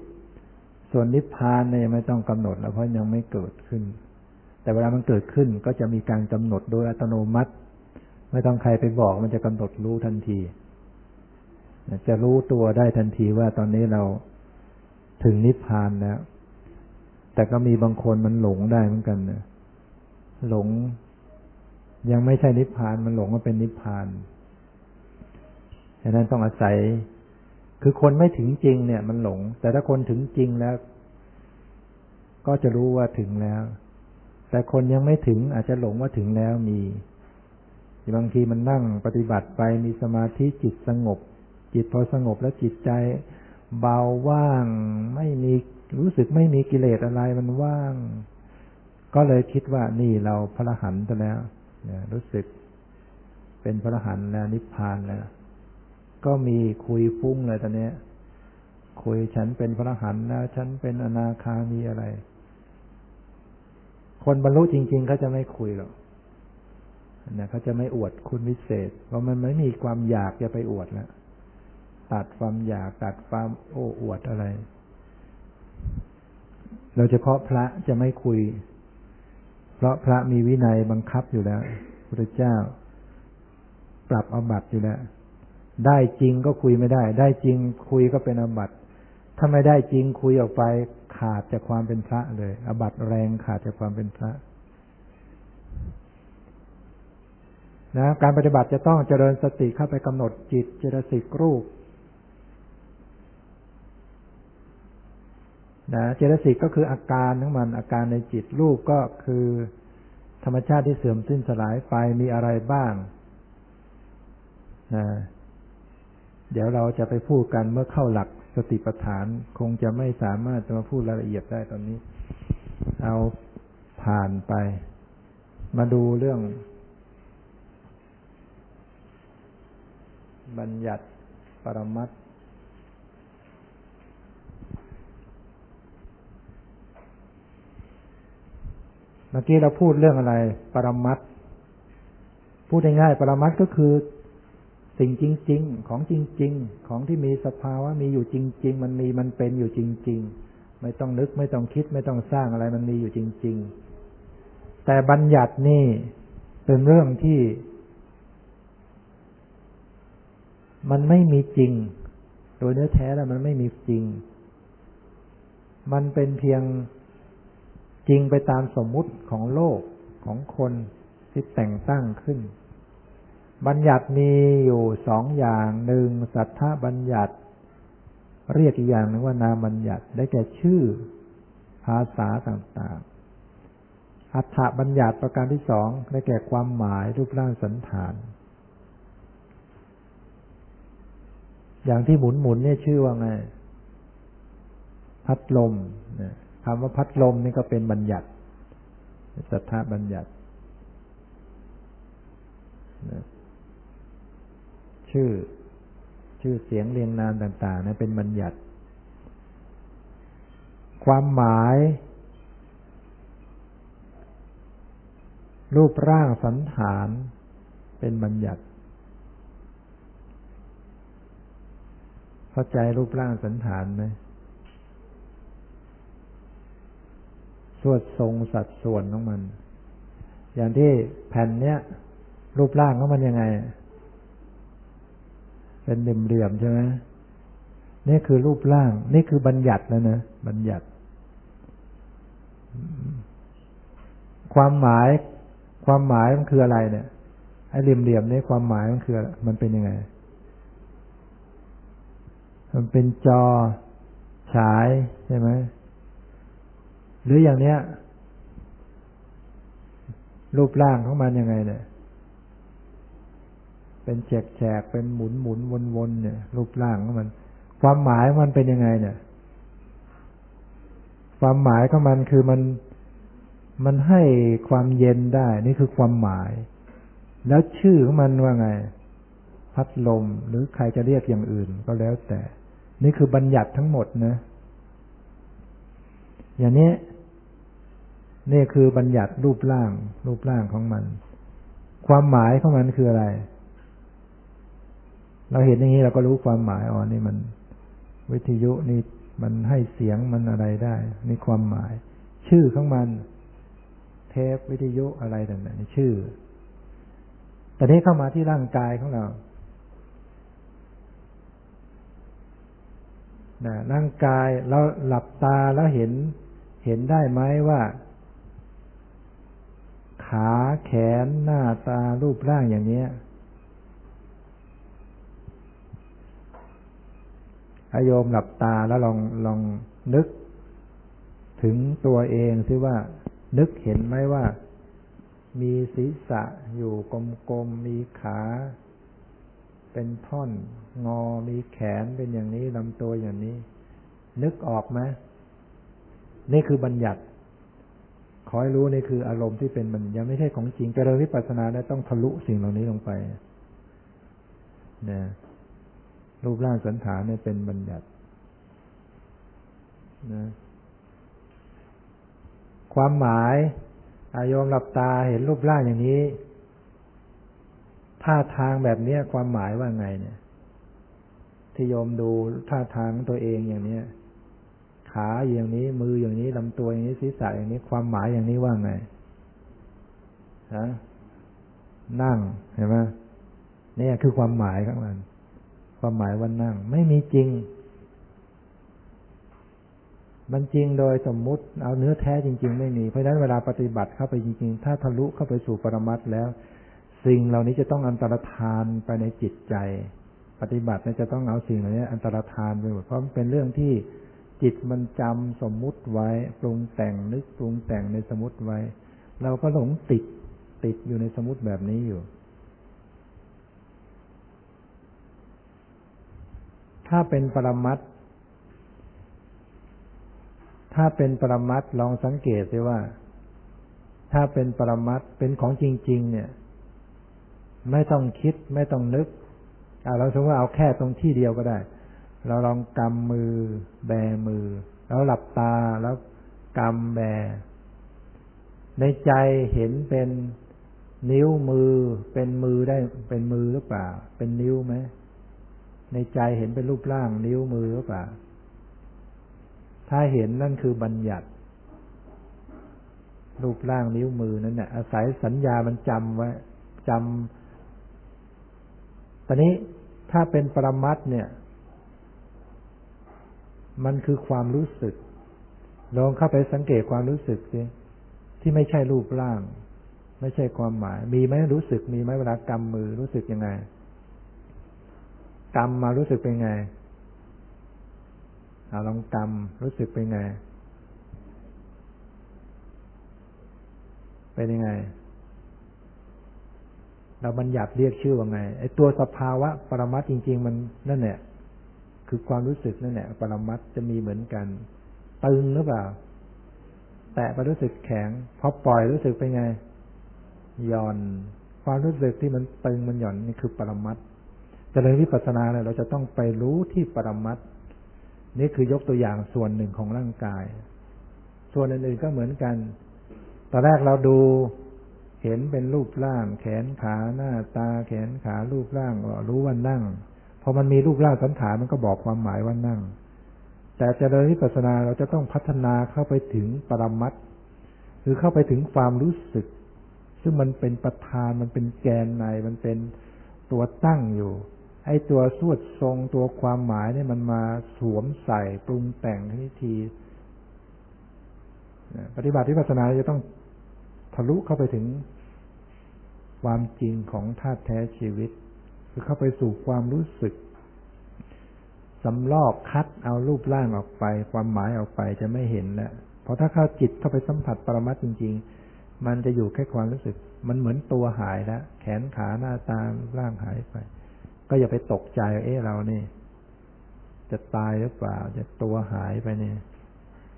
ส่วนนิพพานเนี่ยไม่ต้องกำหนดแล้วเพราะยังไม่เกิดขึ้น แต่เวลามันเกิดขึ้นก็จะมีการกำหนดโดยอัตโนมัติ ไม่ต้องใครไปบอกมันจะกำหนดรู้ทันที จะรู้ตัวได้ทันทีว่าตอนนี้เราถึงนิพพานแล้ว แต่ก็มีบางคนมันหลงได้เหมือนกันนะหลง ยังไม่ใช่นิพพานมันหลงว่าเป็นนิพพานฉะนั้นต้องอาศัย คือคนไม่ถึงจริงเนี่ย มันหลง แต่ถ้าคนถึงจริงแล้ว ก็จะรู้ว่าถึงแล้ว แต่คนยังไม่ถึงอาจจะหลงว่าถึงแล้วมีบางทีมันนั่งปฏิบัติไปมีสมาธิจิตสงบ จิตพอสงบแล้วจิตใจ เบาว่างไม่มี รู้สึกไม่มีกิเลสอะไรมันว่าง ก็เลยคิดว่านี่เราพระหันต์แล้วรู้สึกเป็นพระหันต์แล้วนิพพานแล้วก็มีคุยฟุ้งเลยตอนนี้คุยฉันเป็นพระหันต์แล้วฉันเป็นอนาคามีอะไร คนบรรลุจริง ๆเขาจะไม่คุยหรอกนะเขาจะไม่อวดคุณวิเศษ เพราะมันไม่มีความอยากจะไปอวดแล้วตัดความอยากตัดความโอ้อวดอะไร เราเฉพาะพระจะไม่คุย เพราะพระมีวินัยบังคับอยู่แล้วพระเจ้า ปรับอบัตอยู่แล้วได้จริงก็คุยไม่ได้ ได้จริงคุยก็เป็นอบัตถ้าไม่ได้จริงคุยออกไปขาดจากความเป็นพระเลย อบัตแรงขาดจากความเป็นพระนะการปฏิบัติจะต้องเจริญสติเข้าไปกำหนดจิตเจตสิกรูป นะเจตสิกก็คืออาการทั้งมันอาการในจิตรูปก็คือ ธรรมชาติที่เสื่อมสิ้นสลายไปมีอะไรบ้างนะเดี๋ยวเราจะไปพูดกันเมื่อเข้าหลักสติปัฏฐาน คงจะไม่สามารถจะมาพูดรายละเอียดได้ตอนนี้ เอาผ่านไป มาดูเรื่อง บัญญัติปรมัต มื่อกี้เราพูดเรื่องอะไร ปรมัตพูดง่ายๆปรมัตก็คือ สิ่งจริง ๆ ของจริง ๆ ของที่มีสภาวะมีอยู่จริง ๆ มันมีมันเป็นอยู่จริง ๆ ไม่ต้องนึกไม่ต้องคิด ไม่ต้องสร้างอะไรมันมีอยู่จริง ๆ แต่บัญญัตินี่เป็นเรื่องที่ มันไม่มีจริง โดยเนื้อแท้แล้วมันไม่มีจริง มันเป็นเพียง จริงไปตามสมมุติของโลกของคนที่แต่งตั้งขึ้น บัญญัติมีอยู่สองอย่างหนึ่งสัทธบัญญัติ เรียกอีกอย่างนึงว่านามบัญญัติได้แก่ชื่อภาษาต่างๆ อัฏฐบัญญัติประการที่สองได้แก่ความหมายรูปร่างสันฐาน อย่างที่หมุนหมุนเนี่ยชื่อว่าไง พัดลม คำว่าพัดลมนี่ก็เป็นบัญญัติสัทธาบัญญัติชื่อ ชื่อเสียงเรียงนามต่างๆนะเป็นบัญญัติ ความหมาย รูปร่างสันฐานเป็นบัญญัติ เข้าใจรูปร่างสันฐานไหมส วดทรงสัดส่วนของมัน อย่างที่แผ่นเนี้ย รูปร่างของมันยังไง เป็นเหลี่ยมๆใช่ไหมนี่คือรูปร่าง นี่คือบัญญัติแล้วนะบัญญัติ ความหมาย ความหมายมันคืออะไรเนี่ยไอ้เหลี่ยมๆนี่ความหมายมันคือ มันเป็นยังไง มันเป็นจอฉายใช่ไหม หรืออย่างเนี้ย รูปร่างของมันยังไงเนี่ย เป็นแฉกแฉกเป็นหมุนหมุนวนวนเนี่ย รูปร่างของมัน ความหมายมันเป็นยังไง เนี่ย ความหมายของมันคือมันมันให้ความเย็นได้ นี่คือความหมาย แล้วชื่อของมันว่าไง พัดลมหรือใครจะเรียกอย่างอื่น ก็แล้วแต่ นี่คือบัญญัติทั้งหมดนะ อย่างนี้ นี่คือบัญญัติรูปร่าง รูปร่างของมัน ความหมายของมันคืออะไร เราเห็นอย่างนี้เราก็รู้ความหมายอ๋อนี่มัน วิทยุนี่มันให้เสียงมันอะไรได้นี่ความหมาย ชื่อของมัน เทปวิทยุอะไรต่างๆนี่ชื่อ แต่นี้เข้ามาที่ร่างกายของเรานะร่างกายเราหลับตาแล้วเห็น เห็นได้ไหมว่า ขาแขนหน้าตารูปร่างอย่างเนี้ยอโยมหลับตาแล้วลองลองนึก ถึงตัวเองซิว่า นึกเห็นไหมว่า มีศีรษะอยู่กลมๆมีขา เป็นท่อน งอมีแขนเป็นอย่างนี้ลำตัวอย่างนี้ นึกออกไหมนี่คือบัญญัติ ขอให้รู้นี่คืออารมณ์ที่เป็นมันยังไม่ใช่ของจริงแต่เราวิปัสสนาได้ต้องทะลุสิ่งเหล่านี้ลงไปนะรูปร่างสันฐานเนี่ยเป็นบัญญัตินะความหมายอายมหลับตาเห็นรูปร่างอย่างนี้ท่าทางแบบนี้ความหมายว่าไงเนี่ยที่โยมดูท่าทางตัวเองอย่างเนี้ย ขาอย่างนี้มืออย่างนี้ลำตัวอย่างนี้ศีรษะอย่างนี้ความหมายอย่างนี้ว่าไงฮะนั่งเห็นไหมนี่คือความหมายของมัน ความหมายว่านั่ง ไม่มีจริง มันจริงโดยสมมุติ เอาเนื้อแท้จริง ๆ ไม่มี เพราะฉะนั้นเวลาปฏิบัติเข้าไปจริง ๆ ถ้าทะลุเข้าไปสู่ปรมัตแล้ว สิ่งเหล่านี้จะต้องอันตรธานไปในจิตใจ ปฏิบัติจะต้องเอาสิ่งเหล่านี้ อันตรธานไปหมดเพราะมันเป็นเรื่องที่ จิตมันจำสมมุติไว้ ปรุงแต่งนึกปรุงแต่งในสมมติไว้ เราก็หลงติดติดอยู่ในสมมติแบบนี้อยู่ ถ้าเป็นปรมัตถ้าเป็นปรมัตลองสังเกตสิว่า ถ้าเป็นปรมัตเป็นของจริง ๆ เนี่ย ไม่ต้องคิดไม่ต้องนึกเราสมมติว่าเอาแค่ตรงที่เดียวก็ได้ เราลองกำมือ แบมือ แล้วหลับตาแล้วกำแบ ในใจเห็นเป็นนิ้วมือ เป็นมือได้เป็นมือหรือเปล่า เป็นนิ้วไหมในใจเห็นเป็นรูปร่างนิ้วมือหรือเปล่า ถ้าเห็นนั่นคือบัญญัติ รูปร่างนิ้วมือนั่นแหละอาศัยสัญญามันจำไว้จำตอนนี้ถ้าเป็นปรมัตเนี่ย มันคือความรู้สึก ลองเข้าไปสังเกตความรู้สึกสิที่ไม่ใช่รูปร่าง ไม่ใช่ความหมาย มีไหมรู้สึกมีไหมเวลากำมือรู้สึกยังไงกรรมารู้สึกเป็นไงอาลองกำรู้สึกเป็นไง เป็นยังไง เราบัญญัติเรียกชื่อว่าไงไอ้ตัวสภาวะปรมัตจริง ๆ มันนั่นแหละ คือความรู้สึกนั่นแหละปรมัตจะมีเหมือนกัน ตึงหรือเปล่า แตะไปรู้สึกแข็งพอปล่อยรู้สึกเป็นไงหย่อน ความรู้สึกที่มันตึงมันหย่อนนี่คือปรมัตจะเลยวิปัสสนาเนี่ยเราจะต้องไปรู้ที่ปรมัตนี่คือยกตัวอย่างส่วนหนึ่งของร่างกาย ส่วนอื่นๆก็เหมือนกันตอนแรกเราดูเห็นเป็นรูปร่าง แขนขาหน้าตาแขนขารูปร่างรู้ว่านั่ง อมันมีรูปร่างสันฐานมันก็บอกความหมายว่านั่ง แต่เจริญวิปัสสนาเราจะต้องพัฒนาเข้าไปถึงปรมัตคือเข้าไปถึงความรู้สึก ซึ่งมันเป็นประธานมันเป็นแกนในมันเป็นตัวตั้งอยู่ไอ้ตัวสวดทรงตัวความหมายเนี่ยมันมาสวมใส่ปรุงแต่งทีทีปฏิบัติวิปัสสนาจะต้องทะลุเข้าไปถึงความจริงของธาตุแท้ชีวิต คือเข้าไปสู่ความรู้สึกสำลอกคัดเอารูปร่างออกไป ความหมายออกไปจะไม่เห็นแล้วเพราะถ้าเข้าจิตเข้าไปสัมผัสปรมัตจริง ๆ มันจะอยู่แค่ความรู้สึก มันเหมือนตัวหายแล้วแขนขาหน้าตาร่างหายไป ก็อย่าไปตกใจเอ๊ะเรานี่จะตายหรือเปล่า จะตัวหายไปเนี่ย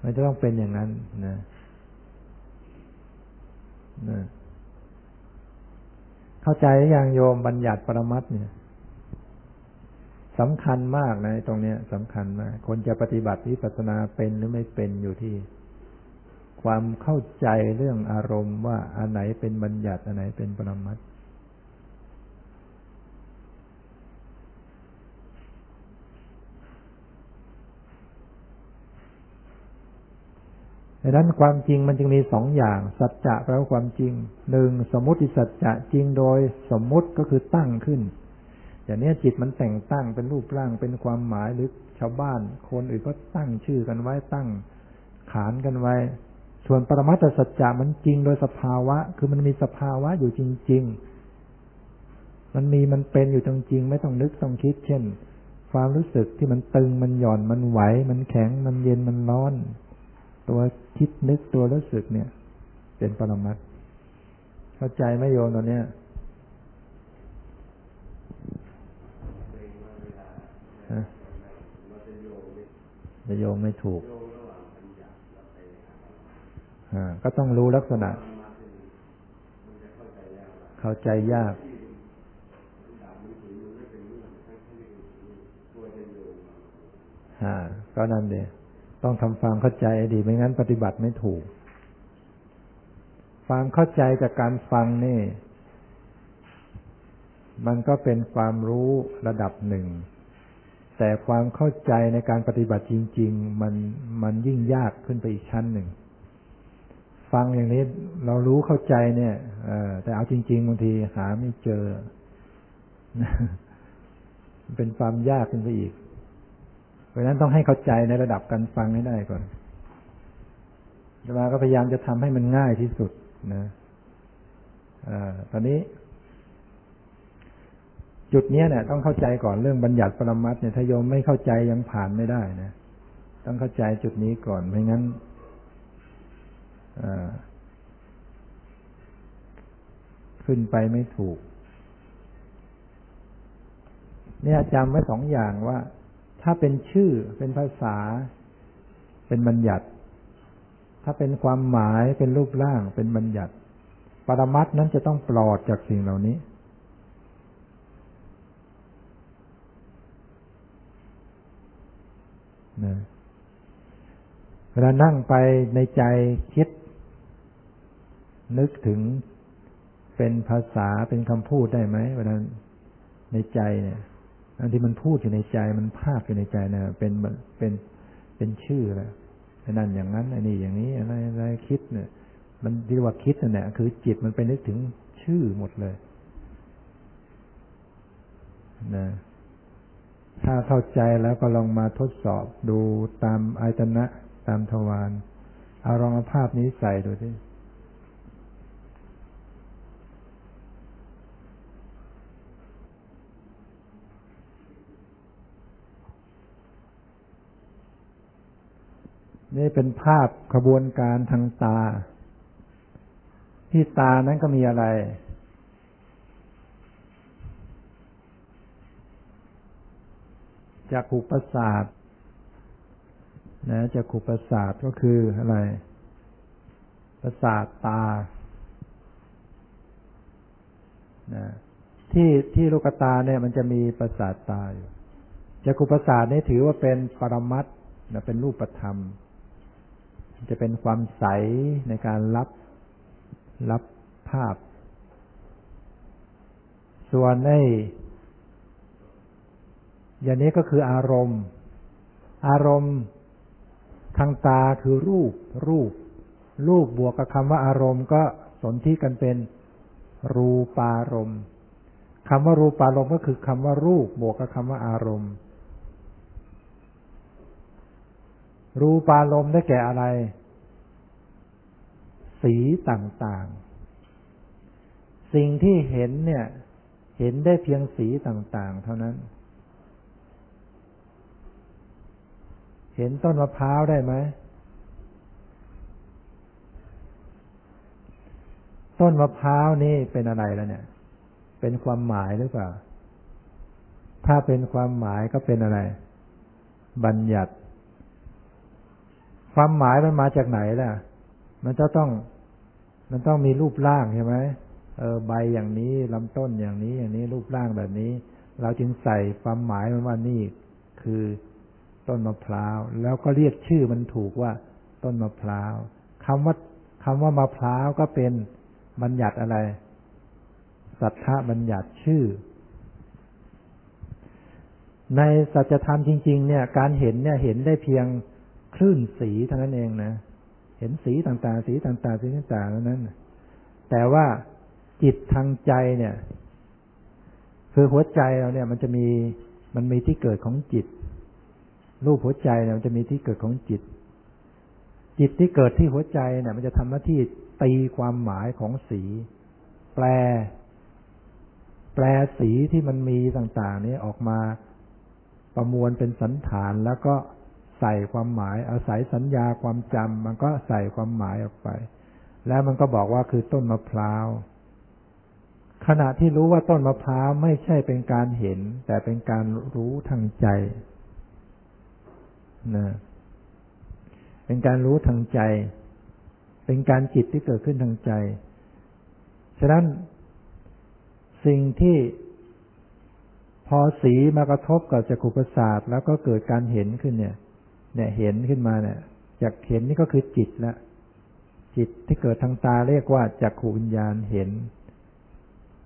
มันจะต้องเป็นอย่างนั้นนะนะ เข้าใจอย่างโยมบัญญัติปรมัตเนี่ยสำคัญมากนะตรงเนี้ยสำคัญมากคนจะปฏิบัติวิปัสสนาเป็นหรือไม่เป็นอยู่ที่ ความเข้าใจเรื่องอารมณ์ว่าอันไหนเป็นบัญญัติอันไหนเป็นปรมัต ดังนั้นความจริงมันจึงมีสองอย่าง สัจจะแปลว่าความจริงหนึ่งสมมติสัจจะจริงโดยสมมุติก็คือตั้งขึ้นอย่างนี้จิตมันแต่งตั้งเป็นรูปร่างเป็นความหมายหรือชาวบ้าน คนอื่นก็ตั้งชื่อกันไว้ตั้งขานกันไว้ ส่วนปรมัตถสัจจะมันจริงโดยสภาวะ คือมันมีสภาวะอยู่จริง ๆ มันมีมันเป็นอยู่จริงๆไม่ต้องนึกต้องคิด เช่น ความรู้สึกที่มันตึงมันหย่อนมันไหว มันแข็งมันเย็นมันร้อน ตัวคิดนึกตัวรู้สึกเนี่ย เป็นปรมัตเข้าใจไหมโยนตอนเนี้ยจะโยงไม่ถูก ก็ต้องรู้ลักษณะ เข้าใจยากก็นั่นเดีย ต้องทำความเข้าใจดีไม่งั้นปฏิบัติไม่ถูก ความเข้าใจจากการฟังนี่ มันก็เป็นความรู้ระดับหนึ่ง แต่ความเข้าใจในการปฏิบัติจริง ๆ มันมันยิ่งยากขึ้นไปอีกชั้นหนึ่ง ฟังอย่างนี้เรารู้เข้าใจเนี่ยแต่เอาจริง ๆบางทีหาไม่เจอ เป็นความยากขึ้นไปอีก ราะนั้นต้องให้เข้าใจในระดับการฟังให้ได้ก่อนเวลาก็พยายามจะทำให้มันง่ายที่สุดนะอตอนนี้ จุดนี้เนี่ย ต้องเข้าใจก่อนเรื่องบัญญัติปรมัตเนี่ยถ้าโยมไม่เข้าใจยังผ่านไม่ได้นะ ต้องเข้าใจจุดนี้ก่อนไม่งั้นขึ้นไปไม่ถูก เนี่ยจำไว้สองอย่างว่า ถ้าเป็นชื่อเป็นภาษา เป็นบัญญัติ ถ้าเป็นความหมายเป็นรูปร่างเป็นบัญญัติ ปรมัตนั้นจะต้องปลอดจากสิ่งเหล่านี้ นะเวลานั่งไปในใจคิด นึกถึงเป็นภาษาเป็นคำพูดได้ไหมเวลาในใจเนี่ย อันที่มันพูดอยู่ในใจมันภาพอยู่ในใจนะเป็นเป็นเป็นชื่อแหละนั่นอย่างนั้นอันนี้อย่างนี้อะไรอะไรคิดเนี่ย มันเรียกว่าคิดนั่นแหละคือจิตมันไปนึกถึงชื่อหมดเลยนะถ้าเข้าใจแล้วก็ลองมาทดสอบดูตามอายตนะ ตามทวารเอาลองเอาภาพนี้ใส่ดูที่ นี่เป็นภาพขบวนการทางตา ที่ตานั้นก็มีอะไร จากขุประสาทนะจากขุประสาทก็คืออะไร ประสาทตานะที่ที่ลูกตาเนี่ยมันจะมีประสาทตาอยู่จักขุประสาทนี่ถือว่าเป็นปรมัตนะเป็นรูปธรรม จะเป็นความใสในการรับรับภาพ ส่วนในอย่างนี้ก็คืออารมณ์ อารมณ์ทางตาคือรูป รูป รูปบวกกับคำว่าอารมณ์ก็สนที่กันเป็นรูปารมณ์คำว่ารูปารมณ์ก็คือคำว่ารูปบวกกับคำว่าอารมณ์ รูปารมณ์ได้แก่อะไร สีต่างๆ สิ่งที่เห็นเนี่ย เห็นได้เพียงสีต่างๆ เท่านั้น เห็นต้นมะพร้าวได้ไหมต้นมะพร้าวนี่เป็นอะไรแล้วเนี่ย เป็นความหมายหรือเปล่า ถ้าเป็นความหมายก็เป็นอะไร บัญญัติ ความหมายมันมาจากไหนล่ะ มันจะต้อง มันต้องมีรูปร่างใช่ไหมเออใบอย่างนี้ลำต้นอย่างนี้ อย่างนี้รูปร่างแบบนี้ เราจึงใส่ความหมายมันว่านี่ คือต้นมะพร้าว แล้วก็เรียกชื่อมันถูกว่า ต้นมะพร้าวคำว่าคำว่ามะพร้าวก็เป็นบัญญัติอะไร สัทธาบัญญัติชื่อ ในสัจธรรมจริง ๆ เนี่ย การเห็นเนี่ยเห็นได้เพียง คลื่นสีเท่านั้นเองนะ เห็นสีต่างๆ สีต่างๆ สีต่างๆนั้น แต่ว่าจิตทางใจเนี่ย คือหัวใจเราเนี่ย มันจะมีมันมีที่เกิดของจิต รูปหัวใจเนี่ยมันจะมีที่เกิดของจิต จิตที่เกิดที่หัวใจเนี่ย มันจะทำหน้าที่ตีความหมายของสี แปล แปลสีที่มันมีต่าง ๆ นี้ออกมาประมวลเป็นสันฐานแล้วก็ ใส่ความหมาย อาศัยสัญญาความจำมันก็ใส่ความหมายออกไป แล้วมันก็บอกว่าคือต้นมะพร้าวขณะที่รู้ว่าต้นมะพร้าวไม่ใช่เป็นการเห็น แต่เป็นการรู้ทางใจนะเป็นการรู้ทางใจ เป็นการจิตที่เกิดขึ้นทางใจ ฉะนั้นสิ่งที่พอสีมากระทบกับจักรุประสาทแล้วก็เกิดการเห็นขึ้นเนี่ย เนี่ยเห็นขึ้นมาเนี่ยจากเห็นนี่ก็คือจิตละจิตที่เกิดทางตาเรียกว่าจักขูวิญญาณเห็น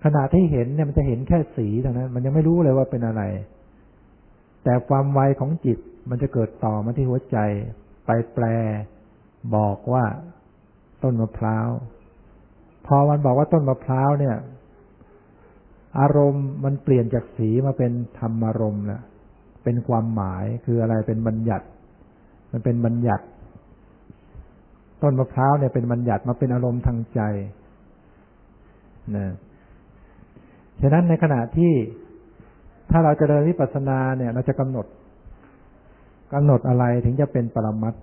ขณะที่เห็นเนี่ยมันจะเห็นแค่สีเท่านั้น มันยังไม่รู้เลยว่าเป็นอะไร แต่ความไวของจิตมันจะเกิดต่อมาที่หัวใจ ไปแปล บอกว่าต้นมะพร้าวพอมันบอกว่าต้นมะพร้าวเนี่ย อารมณ์มันเปลี่ยนจากสีมาเป็นธรรมารมณ์ล้วเป็นความหมายคืออะไรเป็นบัญญัติ มันเป็นบัญญัติ ต้นมะพร้าวเนี่ยเป็นบัญญัติมาเป็นอารมณ์ทางใจนะฉะนั้นในขณะที่ถ้าเราจะเดินวิปัสสนาเนี่ย เราจะกำหนดกำหนดอะไรถึงจะเป็นปรมัต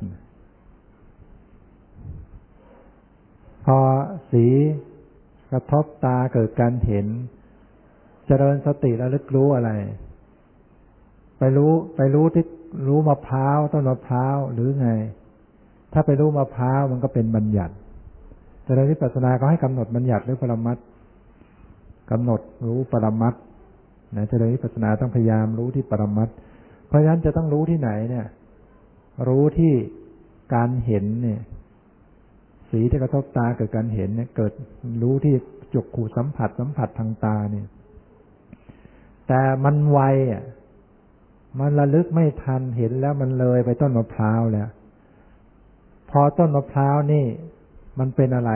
พอสีกระทบตาเกิดการเห็น เจริญสติแล้วลึกรู้อะไร ไปรู้ไปรู้ที่ รู้มะพร้าวต้นมะพร้าวหรือไง ถ้าไปรู้มะพร้าวมันก็เป็นบัญญัติเจริญวิปัสสนาก็ให้กำหนดบัญญัติหรือปรมัตกำหนดรู้ปรมัตนะเจริญวิปัสสนาต้องพยายามรู้ที่ปรมัตเพราะฉะนั้นจะต้องรู้ที่ไหนเนี่ย รู้ที่การเห็นเนี่ย สีที่กระทบตาเกิดการเห็นเนี่ย เกิดรู้ที่จุกขูสัมผัสสัมผัสทางตาเนี่ย แต่มันไวอะ มันระลึกไม่ทันเห็นแล้วมันเลยไปต้นมะพร้าวแล้ว พอต้นมะพร้าวนี่ มันเป็นอะไร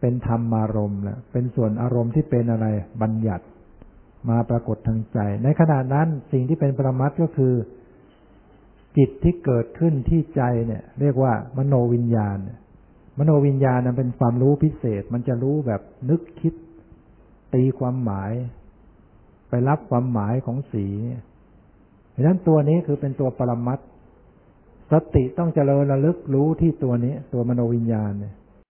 เป็นธรรมารมณ์แล้วเป็นส่วนอารมณ์ที่เป็นอะไร บัญญัติมาปรากฏทางใจ ในขณะนั้นสิ่งที่เป็นปรมัตก็คือ จิตที่เกิดขึ้นที่ใจเนี่ย เรียกว่ามโนวิญญาณ มโนวิญญาณนั้นเป็นความรู้พิเศษ มันจะรู้แบบนึกคิด ตีความหมาย ไปรับความหมายของสี ดังนั้นตัวนี้คือเป็นตัวปรมัตสติต้องเจริญระลึกรู้ที่ตัวนี้ ตัวมโนวิญญาณเนี่ย